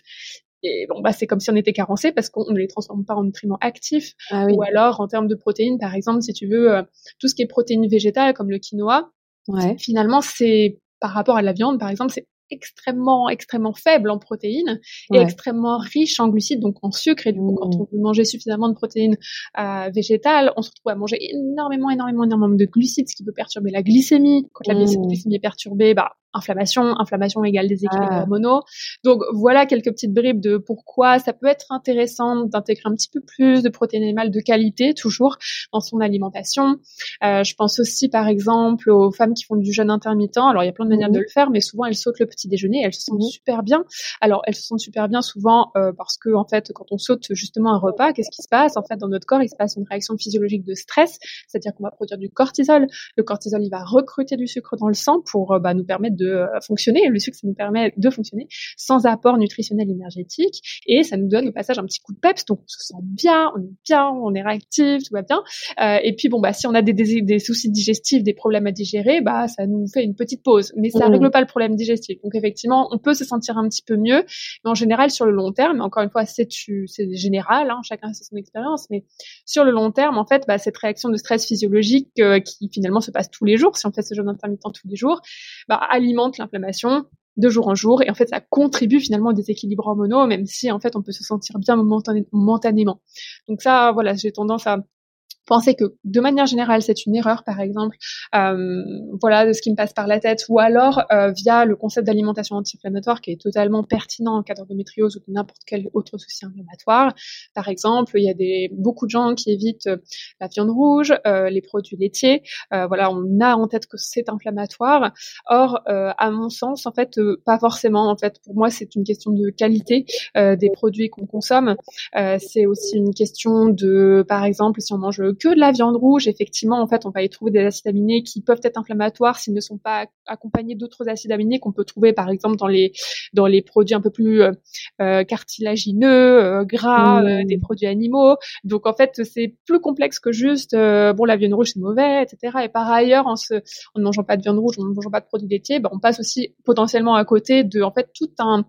Et bon, bah, c'est comme si on était carencé parce qu'on ne les transforme pas en nutriments actifs. Ah Ou alors, en termes de protéines, par exemple, si tu veux, euh, tout ce qui est protéines végétales, comme le quinoa, finalement, c'est par rapport à la viande, par exemple, c'est extrêmement extrêmement faible en protéines et extrêmement riche en glucides donc en sucre et du coup quand mmh. on veut manger suffisamment de protéines euh, végétales on se retrouve à manger énormément énormément énormément de glucides ce qui peut perturber la glycémie quand la mmh. glycémie est perturbée bah inflammation, inflammation égale déséquilibre ah. hormonaux. Donc voilà quelques petites bribes de pourquoi ça peut être intéressant d'intégrer un petit peu plus de protéines animales de qualité toujours dans son alimentation. Euh, je pense aussi par exemple aux femmes qui font du jeûne intermittent. Alors il y a plein de manières de le faire, mais souvent elles sautent le petit déjeuner, elles se sentent super bien. Alors elles se sentent super bien souvent euh, parce que en fait quand on saute justement un repas, qu'est-ce qui se passe? En fait dans notre corps il se passe une réaction physiologique de stress, c'est-à-dire qu'on va produire du cortisol. Le cortisol il va recruter du sucre dans le sang pour euh, bah, nous permettre de de euh, fonctionner. Le sucre, ça nous permet de fonctionner sans apport nutritionnel énergétique et ça nous donne au passage un petit coup de peps. Donc on se sent bien, on est bien, on est réactif, tout va bien. Euh, et puis bon bah si on a des, des, soucis digestifs, des problèmes à digérer, bah ça nous fait une petite pause. Mais ça mmh. règle pas le problème digestif. Donc effectivement, on peut se sentir un petit peu mieux, mais en général sur le long terme, encore une fois c'est c'est général, hein, chacun a son expérience, mais sur le long terme en fait, bah, cette réaction de stress physiologique euh, qui finalement se passe tous les jours, si on fait ce jeûne intermittent tous les jours, bah, alimente l'inflammation de jour en jour et en fait ça contribue finalement au déséquilibre hormonaux même si en fait on peut se sentir bien momentanément. Donc ça voilà, j'ai tendance à penser que de manière générale c'est une erreur par exemple euh, voilà de ce qui me passe par la tête ou alors euh, via le concept d'alimentation anti-inflammatoire qui est totalement pertinent en cas d'endométriose ou de n'importe quel autre souci inflammatoire. Par exemple il y a des beaucoup de gens qui évitent euh, la viande rouge euh, les produits laitiers. Euh, voilà on a en tête que c'est inflammatoire. Or à mon sens en fait pas forcément. En fait pour moi c'est une question de qualité des produits qu'on consomme. C'est aussi une question de par exemple si on mange que de la viande rouge, effectivement, en fait, on va y trouver des acides aminés qui peuvent être inflammatoires s'ils ne sont pas accompagnés d'autres acides aminés qu'on peut trouver, par exemple, dans les dans les produits un peu plus euh, euh cartilagineux, euh, gras, des produits animaux. Donc, en fait, c'est plus complexe que juste bon, la viande rouge c'est mauvais, etc. Et par ailleurs, en, se, en ne mangeant pas de viande rouge, en ne mangeant pas de produits laitiers, ben, on passe aussi potentiellement à côté de, en fait, tout un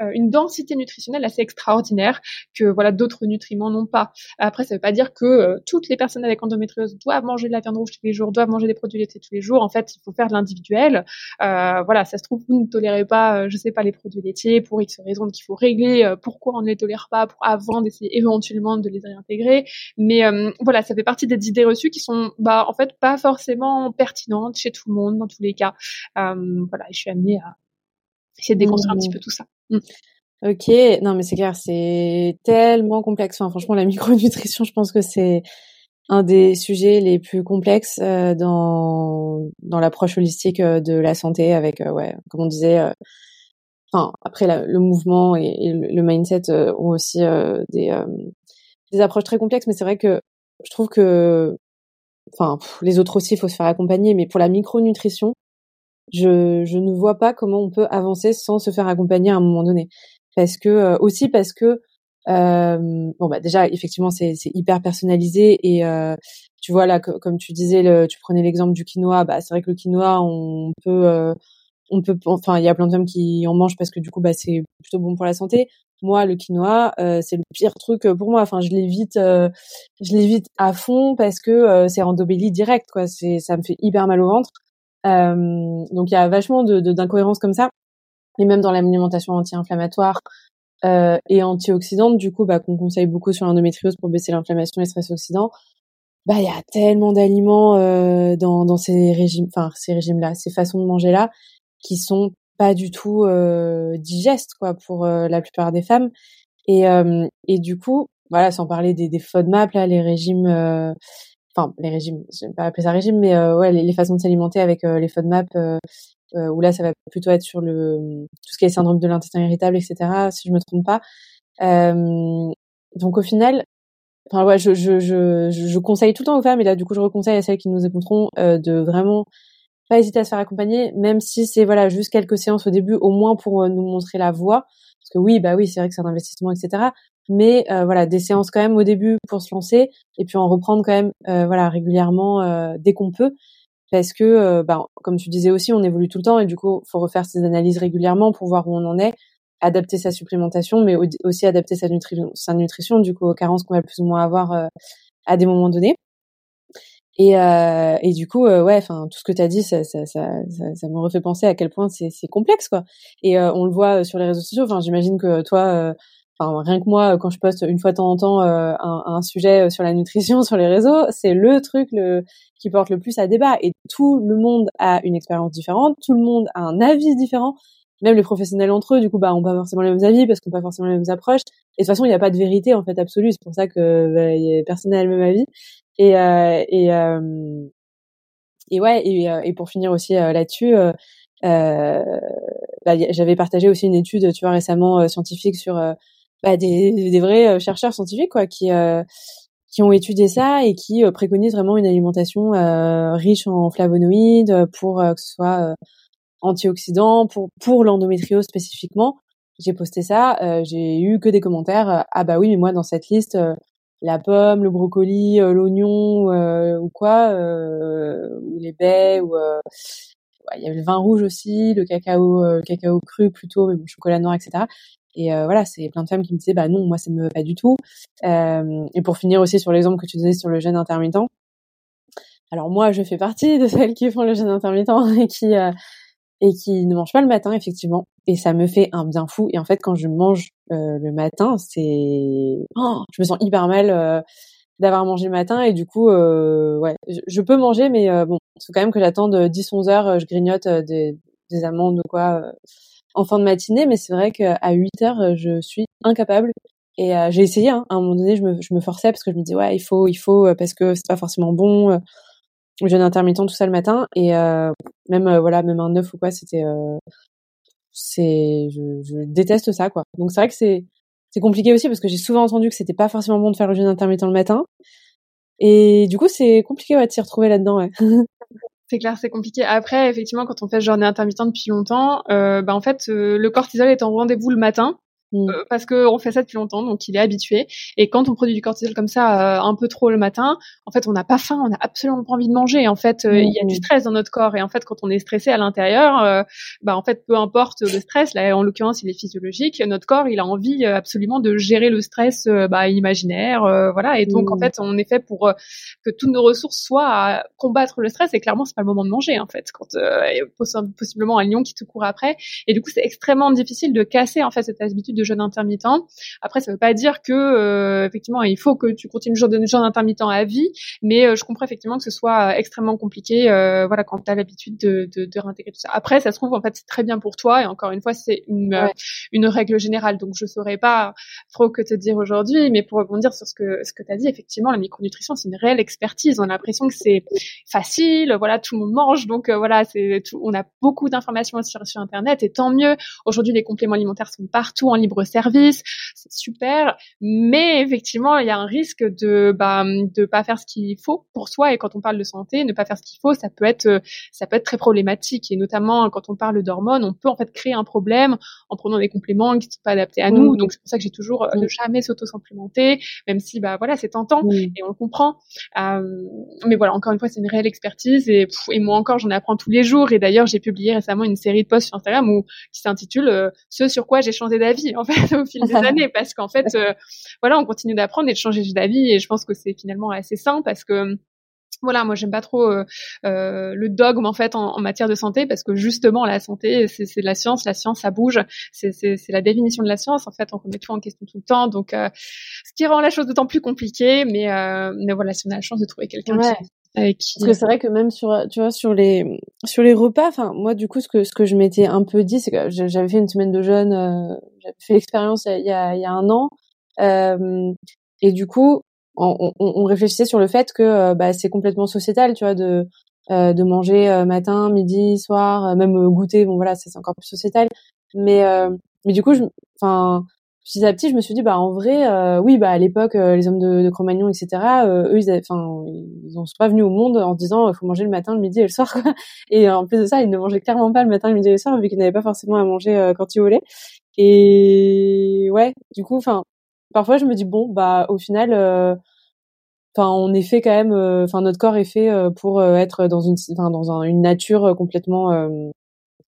une densité nutritionnelle assez extraordinaire que voilà d'autres nutriments n'ont pas. Après, ça veut pas dire que euh, toutes les personnes avec endométriose doivent manger de la viande rouge tous les jours, doivent manger des produits laitiers tous les jours. En fait, il faut faire de l'individuel. Euh, voilà, ça se trouve vous ne tolérez pas, je sais pas, les produits laitiers pour X raisons qu'il faut régler. pourquoi on ne les tolère pas pour avant d'essayer éventuellement de les réintégrer. Mais voilà, ça fait partie des idées reçues qui sont bah en fait pas forcément pertinentes chez tout le monde dans tous les cas. voilà, je suis amenée à essayer de déconstruire un petit mmh. peu tout ça. Mmh. Ok, non mais c'est clair, c'est tellement complexe. Enfin, franchement, la micronutrition, je pense que c'est un des sujets les plus complexes euh, dans dans l'approche holistique euh, de la santé, avec euh, ouais, comme on disait. Enfin, après le mouvement et, le, mindset ont aussi des des approches très complexes, mais c'est vrai que je trouve que, enfin, les autres aussi, il faut se faire accompagner, mais pour la micronutrition, je, je ne vois pas comment on peut avancer sans se faire accompagner à un moment donné. Parce que euh, aussi parce que euh, bon bah déjà effectivement c'est hyper personnalisé et euh, tu vois là comme tu disais tu prenais l'exemple du quinoa bah c'est vrai que le quinoa on peut euh, on peut enfin il y a plein de femmes qui en mangent parce que du coup bah c'est plutôt bon pour la santé. Moi le quinoa euh, c'est le pire truc pour moi. Enfin je l'évite euh, je l'évite à fond parce que c'est endobélie direct quoi. C'est ça me fait hyper mal au ventre. euh, donc il y a vachement de, d'incohérences comme ça, et même dans l'alimentation anti-inflammatoire euh, et antioxydante, du coup, bah, qu'on conseille beaucoup sur l'endométriose pour baisser l'inflammation et le stress oxydant. bah il y a tellement d'aliments euh, dans dans ces régimes, enfin ces régimes là, ces façons de manger là, qui sont pas du tout euh, digestes quoi pour euh, la plupart des femmes. Et et du coup, voilà, sans parler des des FODMAP là, les régimes enfin les régimes, j'aime pas appeler ça régime, mais ouais, les, les, façons de s'alimenter avec les FODMAP, euh, où là ça va plutôt être sur le tout ce qui est syndrome de l'intestin irritable, etc. Si je me trompe pas. donc au final, Enfin, ouais, je, je, je, je, conseille tout le temps aux femmes, et là, du coup, je reconseille à celles qui nous écouteront euh, de vraiment pas hésiter à se faire accompagner, même si c'est voilà juste quelques séances au début, au moins pour euh, nous montrer la voie. Parce que oui, bah oui, c'est vrai que c'est un investissement, etc. Mais euh, voilà, des séances quand même au début pour se lancer, et puis en reprendre quand même voilà régulièrement dès qu'on peut, parce que bah, comme tu disais aussi, on évolue tout le temps, et du coup, faut refaire ces analyses régulièrement pour voir où on en est adapter sa supplémentation, mais aussi adapter sa nutrition, sa nutrition du coup aux carences qu'on va plus ou moins avoir euh, à des moments donnés. Et, euh, et du coup, euh, ouais, enfin tout ce que tu as dit, ça, ça, ça, ça, me refait penser à quel point c'est complexe, quoi. Et on le voit sur les réseaux sociaux. Enfin, j'imagine que toi, enfin rien que moi, quand je poste une fois de temps en temps un, un, sujet sur la nutrition sur les réseaux, c'est le truc le, qui porte le plus à débat. Et tout le monde a une expérience différente, tout le monde a un avis différent même les professionnels entre eux, du coup, bah, ont pas forcément les mêmes avis parce qu'on pas forcément les mêmes approches. Et de toute façon, il n'y a pas de vérité en fait absolue. C'est pour ça que bah, personne n'a le même avis. Et euh, et euh, et ouais. Et, euh, et pour finir aussi euh, là-dessus, euh, bah, j'avais partagé aussi une étude, tu vois, récemment scientifique sur bah, des, des vrais chercheurs scientifiques quoi, qui qui ont étudié ça et qui préconisent vraiment une alimentation riche en flavonoïdes pour que ce soit antioxydants pour pour l'endométriose spécifiquement. J'ai posté ça, euh, j'ai eu que des commentaires. Euh, ah bah oui, mais moi dans cette liste, euh, la pomme, le brocoli, l'oignon ou quoi, ou les baies, ou il y avait le vin rouge aussi, le cacao, le cacao cru plutôt, mais le chocolat noir, etc. Et voilà, c'est plein de femmes qui me disaient bah non, moi ça me va pas du tout. et pour finir aussi sur l'exemple que tu donnais sur le jeûne intermittent. Alors moi, je fais partie de celles qui font le jeûne intermittent et qui et qui ne mange pas le matin effectivement et ça me fait un bien fou et en fait quand je mange euh, le matin c'est oh, je me sens hyper mal euh, d'avoir mangé le matin et du coup euh, ouais je, peux manger mais bon il faut quand même que j'attende 10 11 heures je grignote des, des amandes ou quoi en fin de matinée mais c'est vrai qu'à 8 heures je suis incapable et j'ai essayé hein. à un moment donné je me, je me forçais parce que je me dis ouais il faut il faut parce que c'est pas forcément bon jeûne intermittent tout ça le matin et euh, même euh, voilà même un œuf ou quoi c'était euh, c'est je, je, déteste ça quoi donc c'est vrai que c'est c'est compliqué aussi parce que j'ai souvent entendu que c'était pas forcément bon de faire le jeûne intermittent le matin et du coup c'est compliqué ouais, de s'y retrouver là dedans ouais. C'est clair, c'est compliqué. Après, effectivement, quand on fait journée intermittente depuis longtemps, euh, bah en fait, le cortisol est en rendez-vous le matin Mm. Euh, parce que on fait ça depuis longtemps, donc il est habitué. Et quand on produit du cortisol comme ça euh, un peu trop le matin, en fait, on n'a pas faim, on n'a absolument pas envie de manger. En fait, euh, il y a du mm. stress dans notre corps. Et en fait, quand on est stressé à l'intérieur, bah en fait, peu importe le stress, là en l'occurrence, il est physiologique. Notre corps, il a envie absolument de gérer le stress bah, imaginaire, voilà. Et donc, en mm. fait, on est fait pour que toutes nos ressources soient à combattre le stress. Et clairement, c'est pas le moment de manger, en fait, quand possiblement un lion qui te court après. Et du coup, c'est extrêmement difficile de casser en fait cette habitude de jeûne intermittent. Après, ça veut pas dire que euh, effectivement il faut que tu continues de jeûne intermittent à vie, mais euh, je comprends effectivement que ce soit euh, extrêmement compliqué, voilà, quand tu as l'habitude de, de, de, réintégrer tout ça. Après, ça se trouve en fait c'est très bien pour toi et encore une fois c'est une une règle générale, donc je saurais pas trop que te dire aujourd'hui, mais pour rebondir sur ce que ce que tu as dit, effectivement la micronutrition c'est une réelle expertise. On a l'impression que c'est facile, voilà, tout le monde mange, donc voilà, c'est on a beaucoup d'informations sur, sur internet et tant mieux. Aujourd'hui les compléments alimentaires sont partout en libre service, c'est super, mais effectivement, il y a un risque de bah, de pas faire ce qu'il faut pour soi. Et quand on parle de santé, ne pas faire ce qu'il faut, ça peut être ça peut être très problématique. Et notamment quand on parle d'hormones, on peut en fait créer un problème en prenant des compléments qui ne sont pas adaptés à nous. Donc c'est pour ça que j'ai toujours ne jamais s'auto-supplémenter, même si bah voilà c'est tentant et on le comprend. Euh, mais voilà, encore une fois, c'est une réelle expertise et, et moi encore, j'en apprends tous les jours. Et d'ailleurs, j'ai publié récemment une série de posts sur Instagram où qui s'intitule euh, "Ce sur quoi j'ai changé d'avis" en fait au fil des années parce qu'en fait euh, voilà on continue d'apprendre et de changer d'avis et je pense que c'est finalement assez sain parce que voilà, moi j'aime pas trop euh, euh, le dogme en fait en, matière de santé parce que justement la santé c'est de la science, la science ça bouge, c'est la définition de la science en fait, on remet tout en question tout le temps, donc euh, ce qui rend la chose d'autant plus compliquée, mais mais voilà si on a la chance de trouver quelqu'un qui parce que c'est vrai que même sur tu vois sur les sur les repas, enfin moi du coup ce que ce que je m'étais un peu dit c'est que j'avais fait une semaine de jeûne, j'avais fait l'expérience il y a il y a un an et du coup on, on, réfléchissait sur le fait que euh, bah, c'est complètement sociétal, tu vois, de euh, de manger euh, matin, midi, soir, même goûter. Bon voilà, c'est encore plus sociétal. Mais mais du coup, enfin, petit à petit, je me suis dit bah en vrai, oui, bah à l'époque, les hommes de, de Cro-Magnon, etc. eux, ils, enfin, ils sont pas venus au monde en se disant il faut manger le matin, le midi et le soir. Quoi. Et en plus de ça, ils ne mangeaient clairement pas le matin, le midi et le soir vu qu'ils n'avaient pas forcément à manger quand ils voulaient. Et ouais, du coup, enfin, parfois je me dis bon bah au final euh, enfin on est fait quand même euh, enfin notre corps est fait euh, pour être dans une enfin dans une nature complètement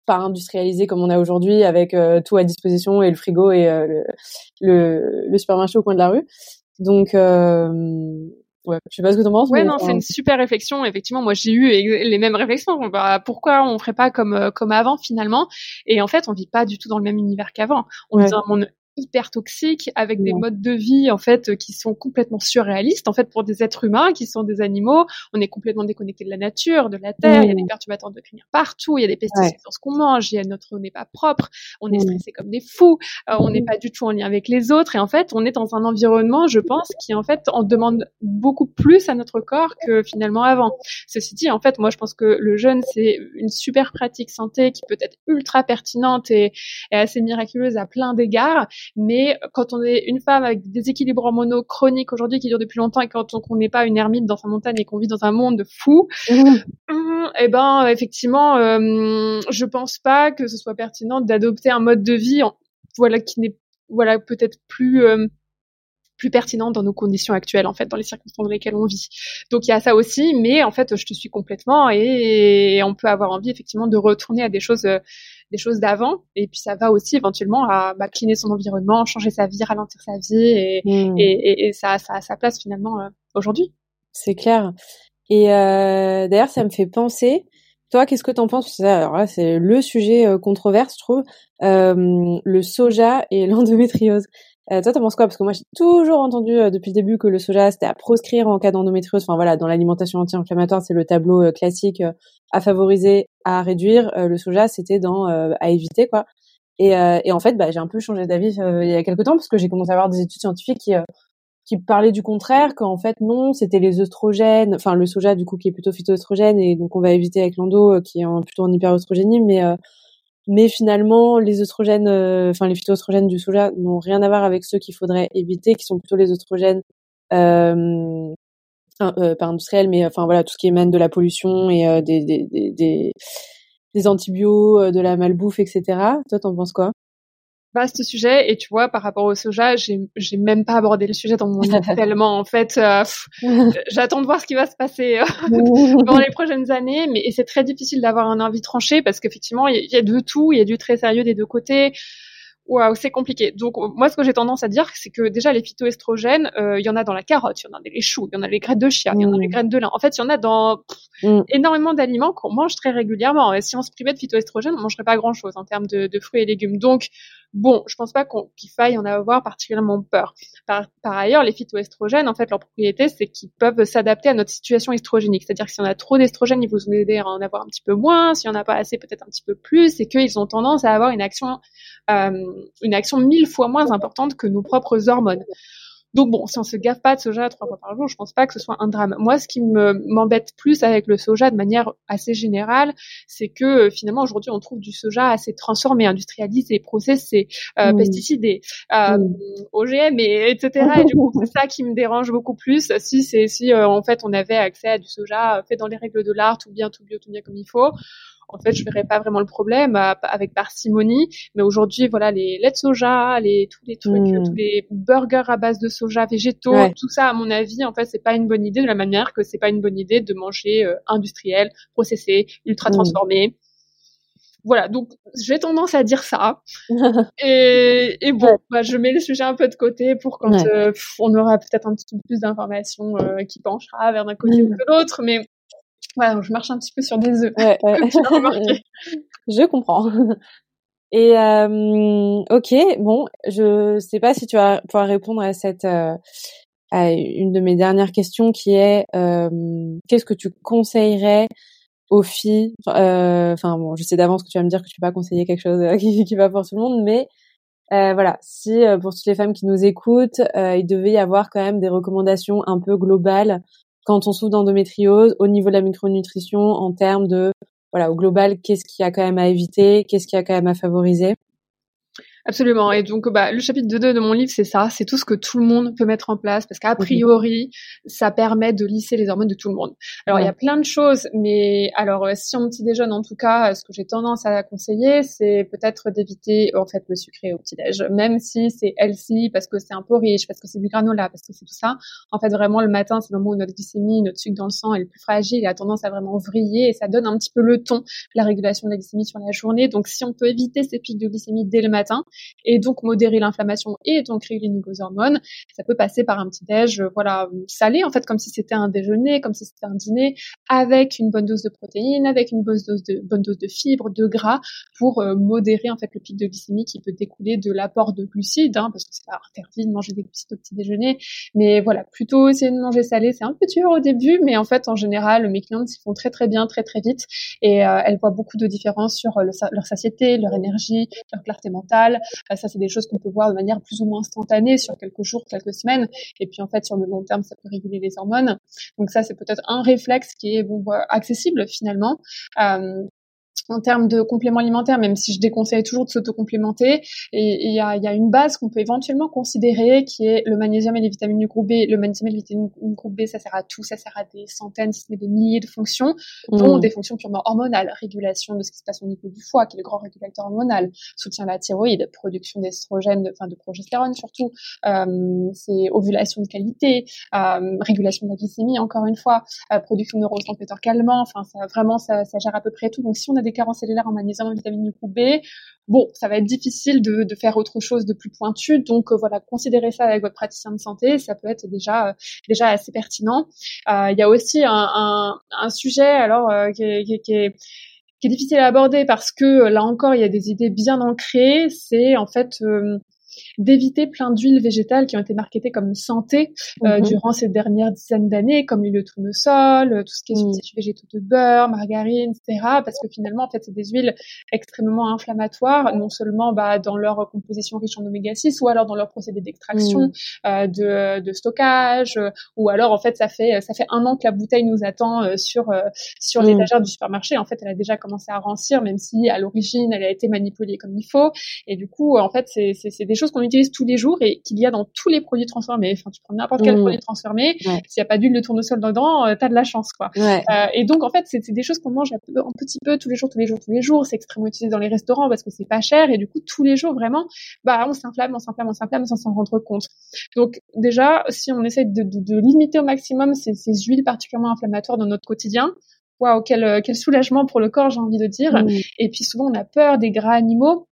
pas industrialisée comme on a aujourd'hui avec tout à disposition et le frigo et le, le, le supermarché au coin de la rue donc Ouais, je sais pas ce que tu en penses. Ouais, non, c'est une super réflexion. Effectivement, moi, j'ai eu les mêmes réflexions. Bah, pourquoi on ferait pas comme comme avant finalement? Et en fait, on vit pas du tout dans le même univers qu'avant. On vit dans un monde hyper toxiques avec des modes de vie en fait qui sont complètement surréalistes en fait pour des êtres humains qui sont des animaux. On est complètement déconnecté de la nature de la terre il y a des perturbateurs endocriniens partout il y a des pesticides dans ce qu'on mange il y a notre n'est pas propre on est stressé comme des fous euh, on n'est pas du tout en lien avec les autres et en fait on est dans un environnement je pense qui en fait en demande beaucoup plus à notre corps que finalement avant. Ceci dit en fait moi je pense que le jeûne c'est une super pratique santé qui peut être ultra pertinente et, et assez miraculeuse à plein d'égards mais quand on est une femme avec des déséquilibres hormonaux chroniques aujourd'hui qui durent depuis longtemps et quand on n'est pas une ermite dans sa montagne et qu'on vit dans un monde fou, mmh. eh ben effectivement, euh, je pense pas que ce soit pertinent d'adopter un mode de vie, voilà qui n'est voilà peut-être plus euh, plus pertinent dans nos conditions actuelles, en fait, dans les circonstances dans lesquelles on vit. Donc il y a ça aussi, mais en fait, je te suis complètement et, on peut avoir envie effectivement de retourner à des choses, euh, des choses d'avant. Et puis ça va aussi éventuellement à bah, son environnement, changer sa vie, ralentir sa vie, et, mmh. et, et, ça, ça a sa place finalement euh, aujourd'hui. C'est clair. Et euh, d'ailleurs, ça me fait penser. Toi, qu'est-ce que t'en penses? Alors là, c'est le sujet controverse, je trouve. le soja et l'endométriose. Euh, toi, t'en penses quoi? Parce que moi, j'ai toujours entendu euh, depuis le début que le soja, c'était à proscrire en cas d'endométriose. Enfin voilà, dans l'alimentation anti-inflammatoire, c'est le tableau euh, classique euh, à favoriser, à réduire. le soja, c'était dans à éviter, quoi. Et, et en fait, bah, j'ai un peu changé d'avis il y a quelques temps parce que j'ai commencé à avoir des études scientifiques qui qui parlaient du contraire, qu'en fait non, c'était les œstrogènes, enfin le soja du coup qui est plutôt phytoestrogène et donc on va éviter avec l'endo qui est plutôt en hyperœstrogénie, mais mais finalement les oestrogènes, euh, enfin les phytoestrogènes du soja n'ont rien à voir avec ceux qu'il faudrait éviter, qui sont plutôt les oestrogènes euh, euh, pas industriels, mais enfin voilà tout ce qui émane de la pollution et euh, des, des, antibiotiques, de la malbouffe, etc. Toi, t'en penses quoi? Vaste sujet et tu vois par rapport au soja j'ai même pas abordé le sujet dans mon livre tellement en fait euh, j'attends de voir ce qui va se passer euh, dans les prochaines années mais c'est très difficile d'avoir un avis tranché parce qu'effectivement il y, a de tout il y a du très sérieux des deux côtés Waouh, c'est compliqué. Donc moi, ce que j'ai tendance à dire, c'est que déjà les phytoestrogènes, euh, il y en a dans la carotte, il y en a dans les choux, il y en a les graines de chia, il y en a les mmh. graines de lin. En fait, il y en a dans mmh. énormément d'aliments qu'on mange très régulièrement. Et si on se privait de phytoestrogènes, on mangerait pas grand-chose en termes de, de, fruits et légumes. Donc bon, je pense pas qu'il faille en avoir particulièrement peur. Par, ailleurs, les phytoestrogènes, en fait, leur propriété, c'est qu'ils peuvent s'adapter à notre situation estrogénique. C'est-à-dire que si on a trop d'estrogènes, ils vont nous aider à en avoir un petit peu moins. Si on n'a pas assez, peut-être un petit peu plus. Et qu'ils ont tendance à avoir une action, euh, une action mille fois moins importante que nos propres hormones. Donc bon, si on se gaffe pas de soja trois fois par jour, je pense pas que ce soit un drame. Moi, ce qui me m'embête plus avec le soja de manière assez générale, c'est que euh, finalement aujourd'hui on trouve du soja assez transformé, industrialisé, processé, euh, pesticidé, euh, OGM et etc. Et du coup, c'est ça qui me dérange beaucoup plus. Si c'est si euh, en fait on avait accès à du soja fait dans les règles de l'art, tout bien, tout bio, tout bien comme il faut en fait, je verrais pas vraiment le problème avec parcimonie. Mais aujourd'hui, voilà, les laits de soja, les tous les trucs, hmm. tous les burgers à base de soja végétaux, tout ça, à mon avis, en fait, c'est pas une bonne idée de la manière que c'est pas une bonne idée de manger euh, industriel, processé, ultra hmm. transformé. voilà, donc j'ai tendance à dire ça. et, et bon, bah, je mets le sujet un peu de côté pour quand euh, on aura peut-être un petit peu plus d'informations euh, qui penchera vers d'un côté ou de l'autre, mais voilà, je marche un petit peu sur des œufs. Ouais, je comprends. Et euh, ok, bon, je sais pas si tu vas pouvoir répondre à cette euh, à une de mes dernières questions qui est euh, qu'est-ce que tu conseillerais aux filles euh, Enfin bon, je sais d'avance que tu vas me dire que tu vas pas conseiller quelque chose euh, qui, qui va pour tout le monde, mais voilà, si pour toutes les femmes qui nous écoutent, il devait y avoir quand même des recommandations un peu globales quand on souffre d'endométriose au niveau de la micronutrition en termes de voilà, au global, qu'est-ce qu'il y a quand même à éviter, qu'est-ce qu'il y a quand même à favoriser Absolument. Et donc, bah, le chapitre 2 de mon livre, c'est ça. C'est tout ce que tout le monde peut mettre en place parce qu'a priori, ça permet de lisser les hormones de tout le monde. Alors, il y a plein de choses, mais alors, euh, si on petit déjeune, en tout cas, ce que j'ai tendance à conseiller, c'est peut-être d'éviter, en fait, le sucré au petit-déj. Même si c'est healthy, parce que c'est un peu riche, parce que c'est du granola, parce que c'est tout ça. En fait, vraiment, le matin, c'est le moment où notre glycémie, notre sucre dans le sang est le plus fragile et a tendance à vraiment vriller et ça donne un petit peu le ton, la régulation de la glycémie sur la journée. Donc, si on peut éviter ces pics de glycémie dès le matin, et donc modérer l'inflammation et donc réguler les hormones. Ça peut passer par un petit déj, euh, voilà, salé en fait, comme si c'était un déjeuner, comme si c'était un dîner, avec une bonne dose de protéines, avec une bonne dose de bonne dose de fibres, de gras, pour euh, modérer en fait le pic de glycémie qui peut découler de l'apport de glucides, hein, parce que c'est pas interdit de manger des glucides au petit déjeuner, mais voilà, plutôt essayer de manger salé. C'est un peu dur au début, mais en fait en général mes clientes s'y font très très bien, très très vite, et euh, elles voient beaucoup de différences sur leur satiété, leur énergie, leur clarté mentale, ça, c'est des choses qu'on peut voir de manière plus ou moins instantanée sur quelques jours, quelques semaines. Et puis, en fait, sur le long terme, ça peut réguler les hormones. Donc ça, c'est peut-être un réflexe qui est bon, accessible finalement. Euh, en termes de compléments alimentaires, même si je déconseille toujours de s'autocomplémenter, et il y a, y a, une base qu'on peut éventuellement considérer qui est le magnésium et les vitamines du groupe B. Le magnésium et les vitamines du groupe B, ça sert à tout, ça sert à des centaines, si ce n'est des milliers de fonctions, dont mmh. des fonctions purement hormonales, régulation de ce qui se passe au niveau du foie, qui est le grand régulateur hormonal, soutien à la thyroïde, production d'estrogène, enfin de progestérone surtout, euh, c'est ovulation de qualité, euh, régulation de la glycémie, encore une fois, euh, production de neurotransmetteurs calmants, enfin ça, vraiment ça, ça gère à peu près tout. Donc si on a des carence cellulaire en magnésium, en vitamine du groupe B, bon, ça va être difficile de, de faire autre chose de plus pointu. Donc euh, voilà, considérez ça avec votre praticien de santé, ça peut être déjà euh, déjà assez pertinent. Euh, il y a aussi un, un, un sujet alors qui est, qui, qui est difficile à aborder parce que là encore il y a des idées bien ancrées. C'est en fait d'éviter plein d'huiles végétales qui ont été marketées comme santé euh, mhm. durant ces dernières dizaines d'années, comme l'huile de tournesol, euh, tout ce qui est mmh. substituts végétaux de beurre, margarine, etc. Parce que finalement, en fait, c'est des huiles extrêmement inflammatoires, non seulement bah, dans leur composition riche en oméga 6, ou alors dans leur procédé d'extraction, mmh. euh, de, de, stockage, ou alors en fait, ça fait ça fait un an que la bouteille nous attend sur sur mmh. l'étagère du supermarché. En fait, elle a déjà commencé à rancir, même si à l'origine, elle a été manipulée comme il faut. Et du coup, en fait, c'est c'est des choses qu'on utilise tous les jours et qu'il y a dans tous les produits transformés. Enfin, tu prends n'importe quel mmh. produit transformé, s'il n'y a pas d'huile de tournesol dedans, euh, t'as de la chance, quoi. Euh, et donc, en fait, c'est des choses qu'on mange un, petit peu tous les jours, tous les jours, tous les jours. C'est extrêmement utilisé dans les restaurants parce que c'est pas cher et du coup, tous les jours, vraiment, bah, on s'inflamme, on s'inflamme, on s'inflamme sans s'en rendre compte. Donc, déjà, si on essaie de, de, de limiter au maximum ces, ces huiles particulièrement inflammatoires dans notre quotidien, waouh, quel, quel soulagement pour le corps, j'ai envie de dire. Mmh. Et puis souvent, on a peur des gras animaux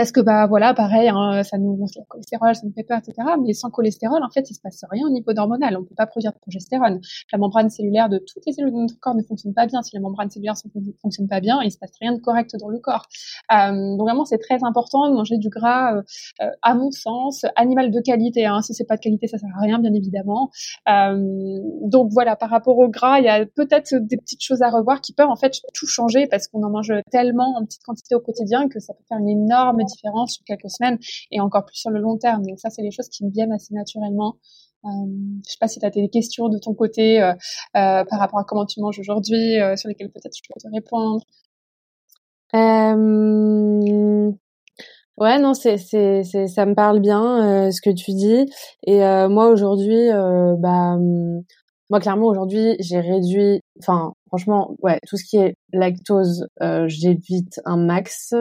parce que bah voilà pareil hein, ça nous gonfle le cholestérol ça nous fait peur etc mais sans cholestérol en fait il se passe rien au niveau hormonal on peut pas produire de progestérone. La membrane cellulaire de toutes les cellules de notre corps ne fonctionne pas bien. Si la membrane cellulaire ne fonctionne pas bien il se passe rien de correct dans le corps. Euh, donc vraiment c'est très important de manger du gras euh, euh, à mon sens animal de qualité hein, si c'est pas de qualité ça sert à rien bien évidemment. Donc voilà par rapport au gras il y a peut-être des petites choses à revoir qui peuvent en fait tout changer parce qu'on en mange tellement en petite quantité au quotidien que ça peut faire une énorme différence sur quelques semaines et encore plus sur le long terme. Donc ça, c'est les choses qui me viennent assez naturellement. Euh, je sais pas si tu as des questions de ton côté euh, euh, par rapport à comment tu manges aujourd'hui, euh, sur lesquelles peut-être je peux te répondre. Ouais, non, c'est, c'est, c'est, ça me parle bien ce que tu dis. Et moi aujourd'hui, bah, moi clairement aujourd'hui, j'ai réduit, enfin franchement, ouais, tout ce qui est lactose, j'évite un max.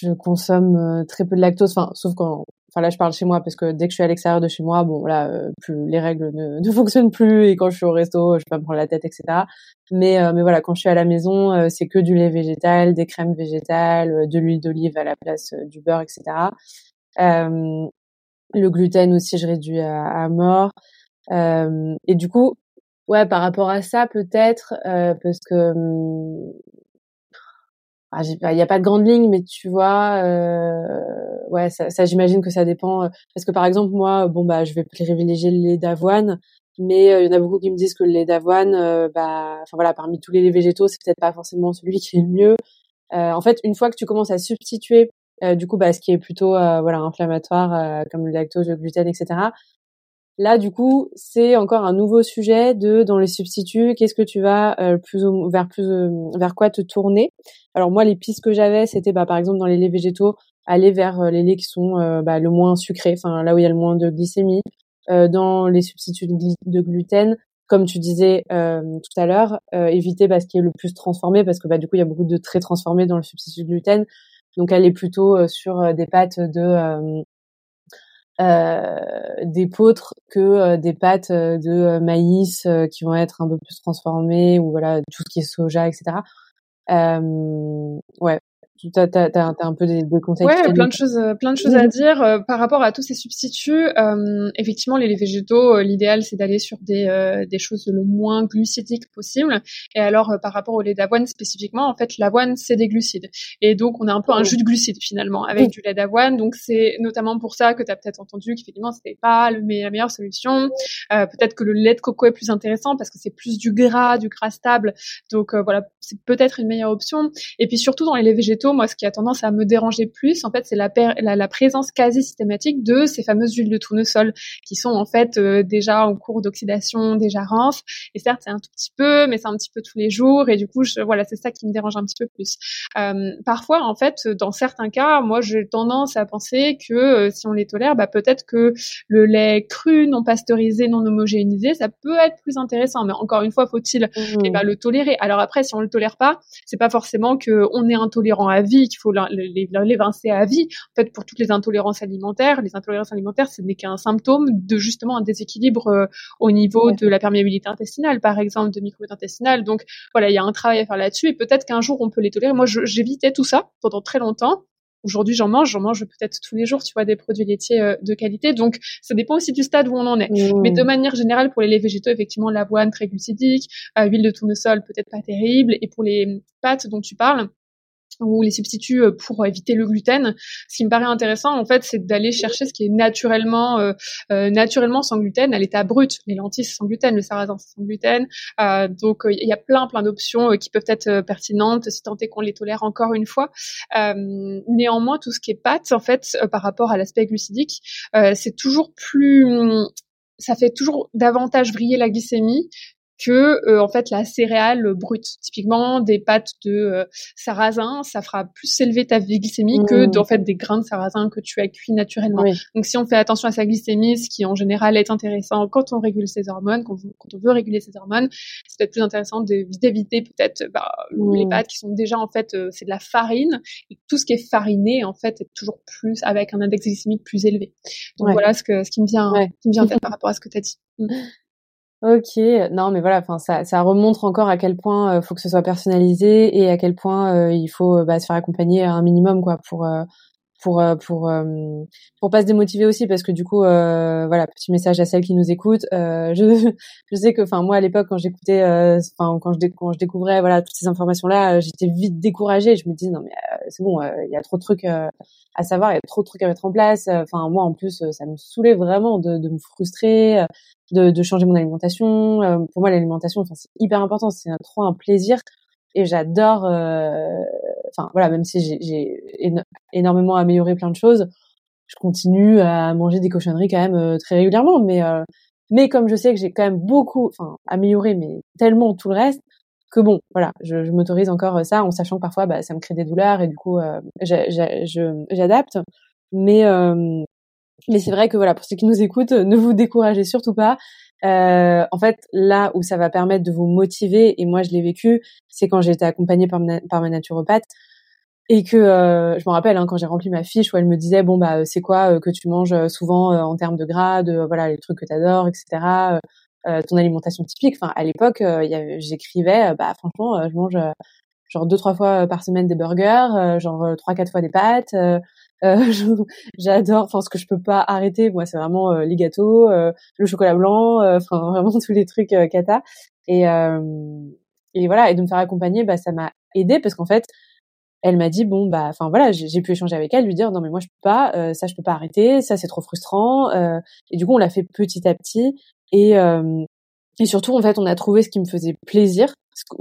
Je consomme euh, très peu de lactose, enfin, sauf quand, enfin là je parle chez moi parce que dès que je suis à l'extérieur de chez moi, bon là, plus les règles ne, ne fonctionnent plus et quand je suis au resto, je peux pas me prendre la tête, etc. Mais mais voilà, quand je suis à la maison, c'est que du lait végétal, des crèmes végétales, de l'huile d'olive à la place du beurre, etc. le gluten aussi, je réduis à, à mort. et du coup, ouais, par rapport à ça, peut-être, parce que hum, il n'y a pas de grande ligne, mais tu vois, euh, ouais, ça, ça j'imagine que ça dépend. Euh, parce que par exemple, moi, bon bah, je vais privilégier le lait d'avoine, mais euh, il y en a beaucoup qui me disent que le lait d'avoine, euh, bah, enfin voilà, parmi tous les laits végétaux, c'est peut-être pas forcément celui qui est le mieux. en fait, une fois que tu commences à substituer, du coup, bah, ce qui est plutôt voilà inflammatoire, comme le lactose, le gluten, etc. Là, du coup, c'est encore un nouveau sujet de dans les substituts. Qu'est-ce que tu vas euh, plus vers plus vers quoi te tourner? Alors moi, les pistes que j'avais, c'était bah, par exemple dans les laits végétaux, aller vers euh, les laits qui sont euh, bah, le moins sucrés, enfin là où il y a le moins de glycémie. dans les substituts de, gluten, comme tu disais tout à l'heure, éviter bah, ce qui est le plus transformé parce que bah, du coup il y a beaucoup de très transformés dans le substitut de gluten. Donc aller plutôt sur des pâtes de euh, des poutres que euh, des pâtes euh, de maïs qui vont être un peu plus transformées ou voilà tout ce qui est soja etc ouais tu as, as, un peu des, des conseils ouais plein de choses euh, plein de choses à dire euh, par rapport à tous ces substituts euh, effectivement les, végétaux l'idéal c'est d'aller sur des, des choses le moins glucidiques possible. Et alors par rapport au lait d'avoine spécifiquement en fait l'avoine c'est des glucides. Et donc on a un peu un jus de glucides finalement avec du lait d'avoine. Donc c'est notamment pour ça que tu as peut-être entendu qu'effectivement c'était pas le la meilleure solution. Peut-être que le lait de coco est plus intéressant parce que c'est plus du gras du gras stable. Donc voilà c'est peut-être une meilleure option. Et puis surtout dans les laits végétaux moi, ce qui a tendance à me déranger plus, en fait, c'est la, la, présence quasi systématique de ces fameuses huiles de tournesol qui sont en fait euh, déjà en cours d'oxydation, déjà rances. Et certes, c'est un tout petit peu, mais c'est un petit peu tous les jours. Et du coup, je, voilà, c'est ça qui me dérange un petit peu plus. Euh, parfois, en fait, dans certains cas, moi, j'ai tendance à penser que euh, si on les tolère, bah, peut-être que le lait cru, non pasteurisé, non homogénéisé, ça peut être plus intéressant. Mais encore une fois, faut-il mmh. eh ben, le tolérer. Alors après, si on le tolère pas, c'est pas forcément que on est intolérant à à vie, qu'il faut l'évincer à vie. En fait, pour toutes les intolérances alimentaires, les intolérances alimentaires, ce n'est qu'un symptôme de justement un déséquilibre euh, au niveau de la perméabilité intestinale, par exemple, de microbiote intestinal. Donc voilà, il y a un travail à faire là-dessus et peut-être qu'un jour on peut les tolérer. Moi, j'évitais tout ça pendant très longtemps. Aujourd'hui, j'en mange, j'en mange peut-être tous les jours, tu vois, des produits laitiers euh, de qualité. Donc, ça dépend aussi du stade où on en est. Mmh. Mais de manière générale, pour les laits végétaux, effectivement, l'avoine très glucidique, euh, huile de tournesol peut-être pas terrible. Et pour les pâtes dont tu parles, ou les substituts euh, pour éviter le gluten. Ce qui me paraît intéressant, en fait, c'est d'aller chercher ce qui est naturellement, euh, euh naturellement sans gluten à l'état brut. Les lentilles sans gluten, le sarrasin sans gluten. Euh, donc, il y a plein, plein d'options qui peuvent être pertinentes si tant est qu'on les tolère encore une fois. néanmoins, tout ce qui est pâte, en fait, par rapport à l'aspect glucidique, c'est toujours plus ça fait toujours davantage briller la glycémie que euh, en fait la céréale brute. Typiquement des pâtes de euh, sarrasin, ça fera plus élever ta glycémie que mmh. en fait des grains de sarrasin que tu as cuit naturellement. Donc si on fait attention à sa glycémie, ce qui en général est intéressant quand on régule ses hormones, quand, on veut réguler ses hormones, c'est peut-être plus intéressant d'éviter peut-être bah, les mmh. pâtes qui sont déjà en fait euh, c'est de la farine et tout ce qui est fariné en fait est toujours plus avec un index glycémique plus élevé. Donc voilà ce que ce qui me vient qui me vient en tête par rapport à ce que tu as dit. Mmh. Ok, non mais voilà, enfin ça, ça remontre encore à quel point euh, faut que ce soit personnalisé et à quel point euh, il faut bah, se faire accompagner un minimum quoi pour euh, pour pour pour pas se démotiver aussi parce que du coup voilà petit message à celles qui nous écoutent je je sais que enfin moi à l'époque quand j'écoutais enfin quand je quand je découvrais voilà toutes ces informations là j'étais vite découragée je me disais non mais c'est bon il y a trop de trucs à savoir il y a trop de trucs à mettre en place enfin moi en plus ça me saoulait vraiment de, de me frustrer de, de changer mon alimentation. Euh, pour moi, l'alimentation, enfin, c'est hyper important. C'est trop un plaisir et j'adore. Euh, enfin voilà, même si j'ai énormément amélioré plein de choses, je continue à manger des cochonneries quand même euh, très régulièrement. Mais mais comme je sais que j'ai quand même beaucoup, enfin amélioré, mais tellement tout le reste que bon, voilà, je, je m'autorise encore ça en sachant que parfois bah, ça me crée des douleurs et du coup j'adapte. Mais mais c'est vrai que voilà, pour ceux qui nous écoutent, ne vous découragez surtout pas. Euh, en fait, là où ça va permettre de vous motiver, et moi je l'ai vécu, c'est quand j'ai été accompagnée par ma, naturopathe. et que je me rappelle hein, quand j'ai rempli ma fiche où elle me disait bon bah c'est quoi que tu manges souvent en termes de gras, de voilà les trucs que tu adores, etc. ton alimentation typique. Enfin à l'époque j'écrivais bah franchement je mange genre deux trois fois par semaine des burgers, genre trois quatre fois des pâtes. j'adore, enfin ce que je peux pas arrêter, moi c'est vraiment les gâteaux, le chocolat blanc, enfin vraiment tous les trucs cata. Et et voilà, et de me faire accompagner, bah ça m'a aidé parce qu'en fait elle m'a dit bon bah enfin voilà j'ai pu échanger avec elle lui dire non mais moi je peux pas euh, ça je peux pas arrêter ça c'est trop frustrant euh, et du coup on l'a fait petit à petit et euh, et surtout en fait on a trouvé ce qui me faisait plaisir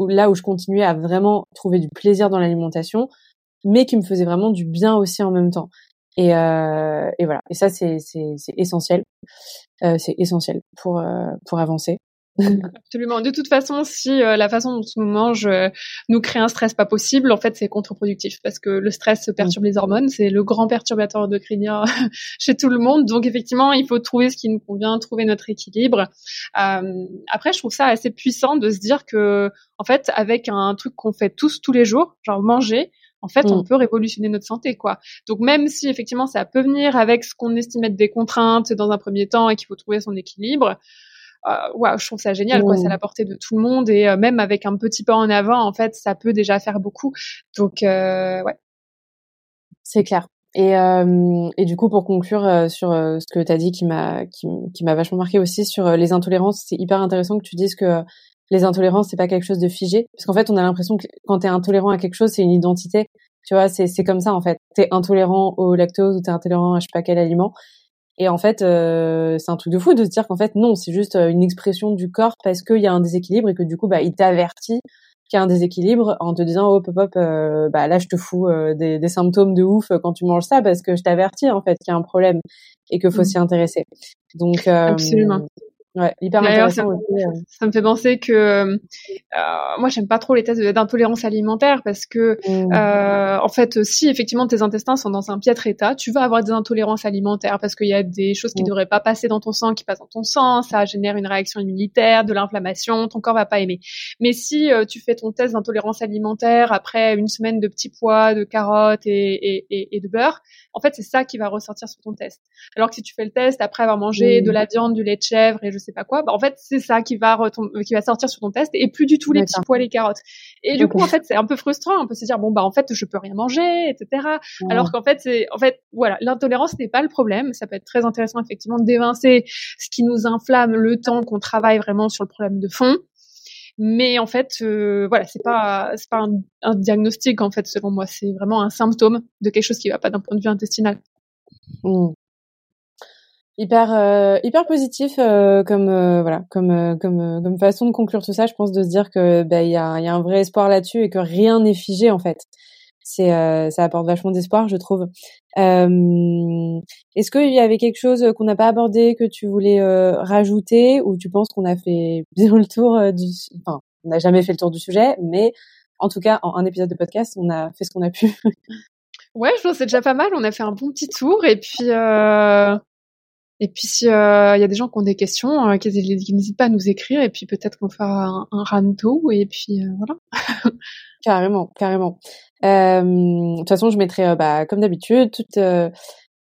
là où je continuais à vraiment trouver du plaisir dans l'alimentation mais qui me faisait vraiment du bien aussi en même temps et, euh, et voilà et ça c'est c'est essentiel c'est essentiel pour pour avancer Absolument. De toute façon, si euh, la façon dont on mange euh, nous crée un stress pas possible, en fait, c'est contre-productif parce que le stress perturbe les hormones. C'est le grand perturbateur endocrinien chez tout le monde. Donc, effectivement, il faut trouver ce qui nous convient, trouver notre équilibre. Euh, après, je trouve ça assez puissant de se dire que, en fait, avec un truc qu'on fait tous tous les jours, genre manger, en fait, on mm. peut révolutionner notre santé, quoi. Donc, même si effectivement, ça peut venir avec ce qu'on estime être des contraintes dans un premier temps et qu'il faut trouver son équilibre, euh, je trouve ça génial, quoi. C'est à mmh. la portée de tout le monde et euh, même avec un petit pas en avant, en fait, ça peut déjà faire beaucoup. Donc, euh, ouais. C'est clair. Et, et du coup, pour conclure sur ce que tu as dit, qui m'a qui, qui m'a vachement marqué aussi sur les intolérances, c'est hyper intéressant que tu dises que les intolérances c'est pas quelque chose de figé, parce qu'en fait, on a l'impression que quand t'es intolérant à quelque chose, c'est une identité. Tu vois, c'est c'est comme ça en fait. T'es intolérant au lactose ou t'es intolérant à je sais pas quel aliment. Et en fait, euh, c'est un truc de fou de se dire qu'en fait, non, c'est juste euh, une expression du corps parce qu'il y a un déséquilibre et que du coup, bah, il t'avertit qu'il y a un déséquilibre en te disant, hop, hop, hop, euh, bah, là, je te fous des, des, symptômes de ouf quand tu manges ça parce que je t'avertis, en fait, qu'il y a un problème et qu'il faut mmh. s'y intéresser. Donc, Absolument. Ouais, hyper intéressant ça, euh. ça, me fait penser que euh, moi j'aime pas trop les tests d'intolérance alimentaire parce que mmh. euh, en fait si effectivement tes intestins sont dans un piètre état, tu vas avoir des intolérances alimentaires parce qu'il y a des choses qui ne mmh. devraient pas passer dans ton sang qui passent dans ton sang, ça génère une réaction immunitaire, de l'inflammation, ton corps va pas aimer. Mais si euh, tu fais ton test d'intolérance alimentaire après une semaine de petits pois, de carottes et, et, et, et de beurre, en fait c'est ça qui va ressortir sur ton test. Alors que si tu fais le test après avoir mangé de mmh. la viande, du lait de chèvre et je sais pas quoi, bah, en fait, c'est ça qui va qui va sortir sur ton test et plus du tout les petits pois, les carottes. Et du coup, en fait, c'est un peu frustrant. On peut se dire, bon, bah, en fait, je peux rien manger, etc. Alors qu'en fait, c'est, en fait, voilà, l'intolérance n'est pas le problème. Ça peut être très intéressant, effectivement, d'évincer ce qui nous inflamme le temps qu'on travaille vraiment sur le problème de fond. Mais en fait, euh, voilà, c'est pas c'est pas un, diagnostic en fait selon moi, c'est vraiment un symptôme de quelque chose qui va pas d'un point de vue intestinal. Mmh hyper euh, hyper positif euh, comme euh, voilà comme comme comme façon de conclure tout ça je pense de se dire que bah, il y a y a un vrai espoir là-dessus et que rien n'est figé en fait c'est ça apporte vachement d'espoir je trouve est-ce qu'il y avait quelque chose qu'on n'a pas abordé que tu voulais rajouter ou tu penses qu'on a fait bien le tour du enfin on n'a jamais fait le tour du sujet mais en tout cas en un épisode de podcast on a fait ce qu'on a pu? Ouais, je pense c'est déjà pas mal. On a fait un bon petit tour et puis euh, et puis s'il euh, y a des gens qui ont des questions, euh, qu'ils n'hésitent pas à nous écrire et puis peut-être qu'on fera un, un ranto et puis euh, voilà. carrément, carrément. Euh, de toute façon, je mettrai, bah, comme d'habitude, toutes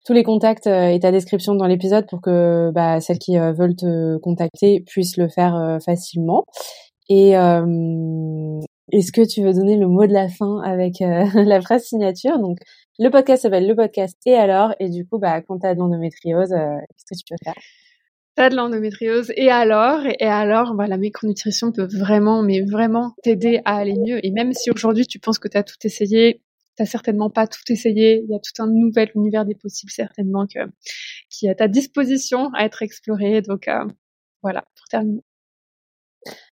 tous les contacts et ta description dans l'épisode pour que bah, celles qui veulent te contacter puissent le faire facilement. Et est-ce que tu veux donner le mot de la fin avec la phrase signature? Donc le podcast s'appelle le podcast et alors et du coup bah quand t'as de l'endométriose euh, qu'est-ce que tu peux faire? T'as de l'endométriose et alors et alors bah, la micronutrition peut vraiment mais vraiment t'aider à aller mieux. Et même si aujourd'hui tu penses que t'as tout essayé t'as certainement pas tout essayé il y a tout un nouvel univers des possibles certainement qui est à ta disposition à être exploré. Donc euh, voilà pour terminer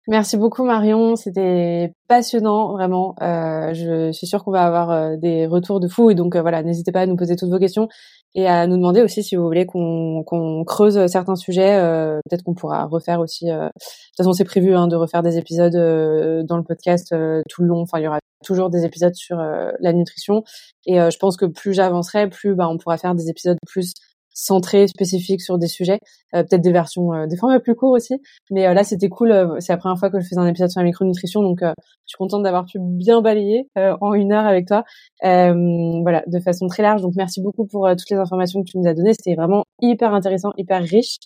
Merci beaucoup Marion, c'était passionnant vraiment. Euh, je suis sûre qu'on va avoir euh, des retours de fou et donc euh, voilà, n'hésitez pas à nous poser toutes vos questions et à nous demander aussi si vous voulez qu'on creuse certains sujets. Euh, peut-être qu'on pourra refaire aussi. de toute façon, c'est prévu hein, de refaire des épisodes dans le podcast tout le long. Enfin, il y aura toujours des épisodes sur la nutrition et je pense que plus j'avancerai, plus bah, on pourra faire des épisodes plus centrés, spécifiques sur des sujets, peut-être des versions, des formats plus courts aussi. Mais là, c'était cool. c'est la première fois que je faisais un épisode sur la micronutrition, donc je suis contente d'avoir pu bien balayer en une heure avec toi, voilà, de façon très large. Donc merci beaucoup pour toutes les informations que tu nous as données. C'était vraiment hyper intéressant, hyper riche.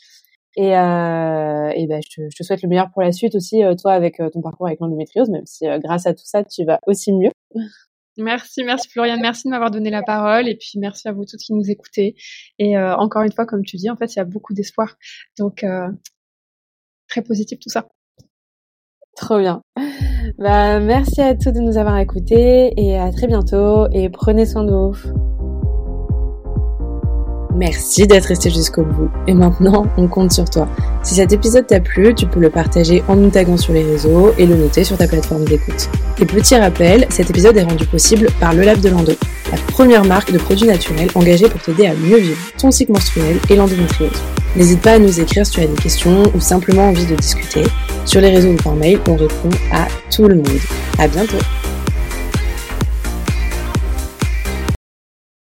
Et, euh, et ben, je, te souhaite le meilleur pour la suite aussi, euh, toi, avec euh, ton parcours avec l'endométriose, même si euh, grâce à tout ça, tu vas aussi mieux. Merci, merci Floriane, merci de m'avoir donné la parole et puis merci à vous toutes qui nous écoutez. Et encore une fois, comme tu dis, en fait, il y a beaucoup d'espoir. Donc, très positif tout ça. Trop bien. Bah, merci à tous de nous avoir écoutés et à très bientôt et prenez soin de vous. Merci d'être resté jusqu'au bout. Et maintenant, on compte sur toi. Si cet épisode t'a plu, tu peux le partager en nous taguant sur les réseaux et le noter sur ta plateforme d'écoute. Et petit rappel, cet épisode est rendu possible par Le Lab de Lando, la première marque de produits naturels engagée pour t'aider à mieux vivre ton cycle menstruel et l'endométriose. N'hésite pas à nous écrire si tu as des questions ou simplement envie de discuter. Sur les réseaux ou par mail, on répond à tout le monde. À bientôt!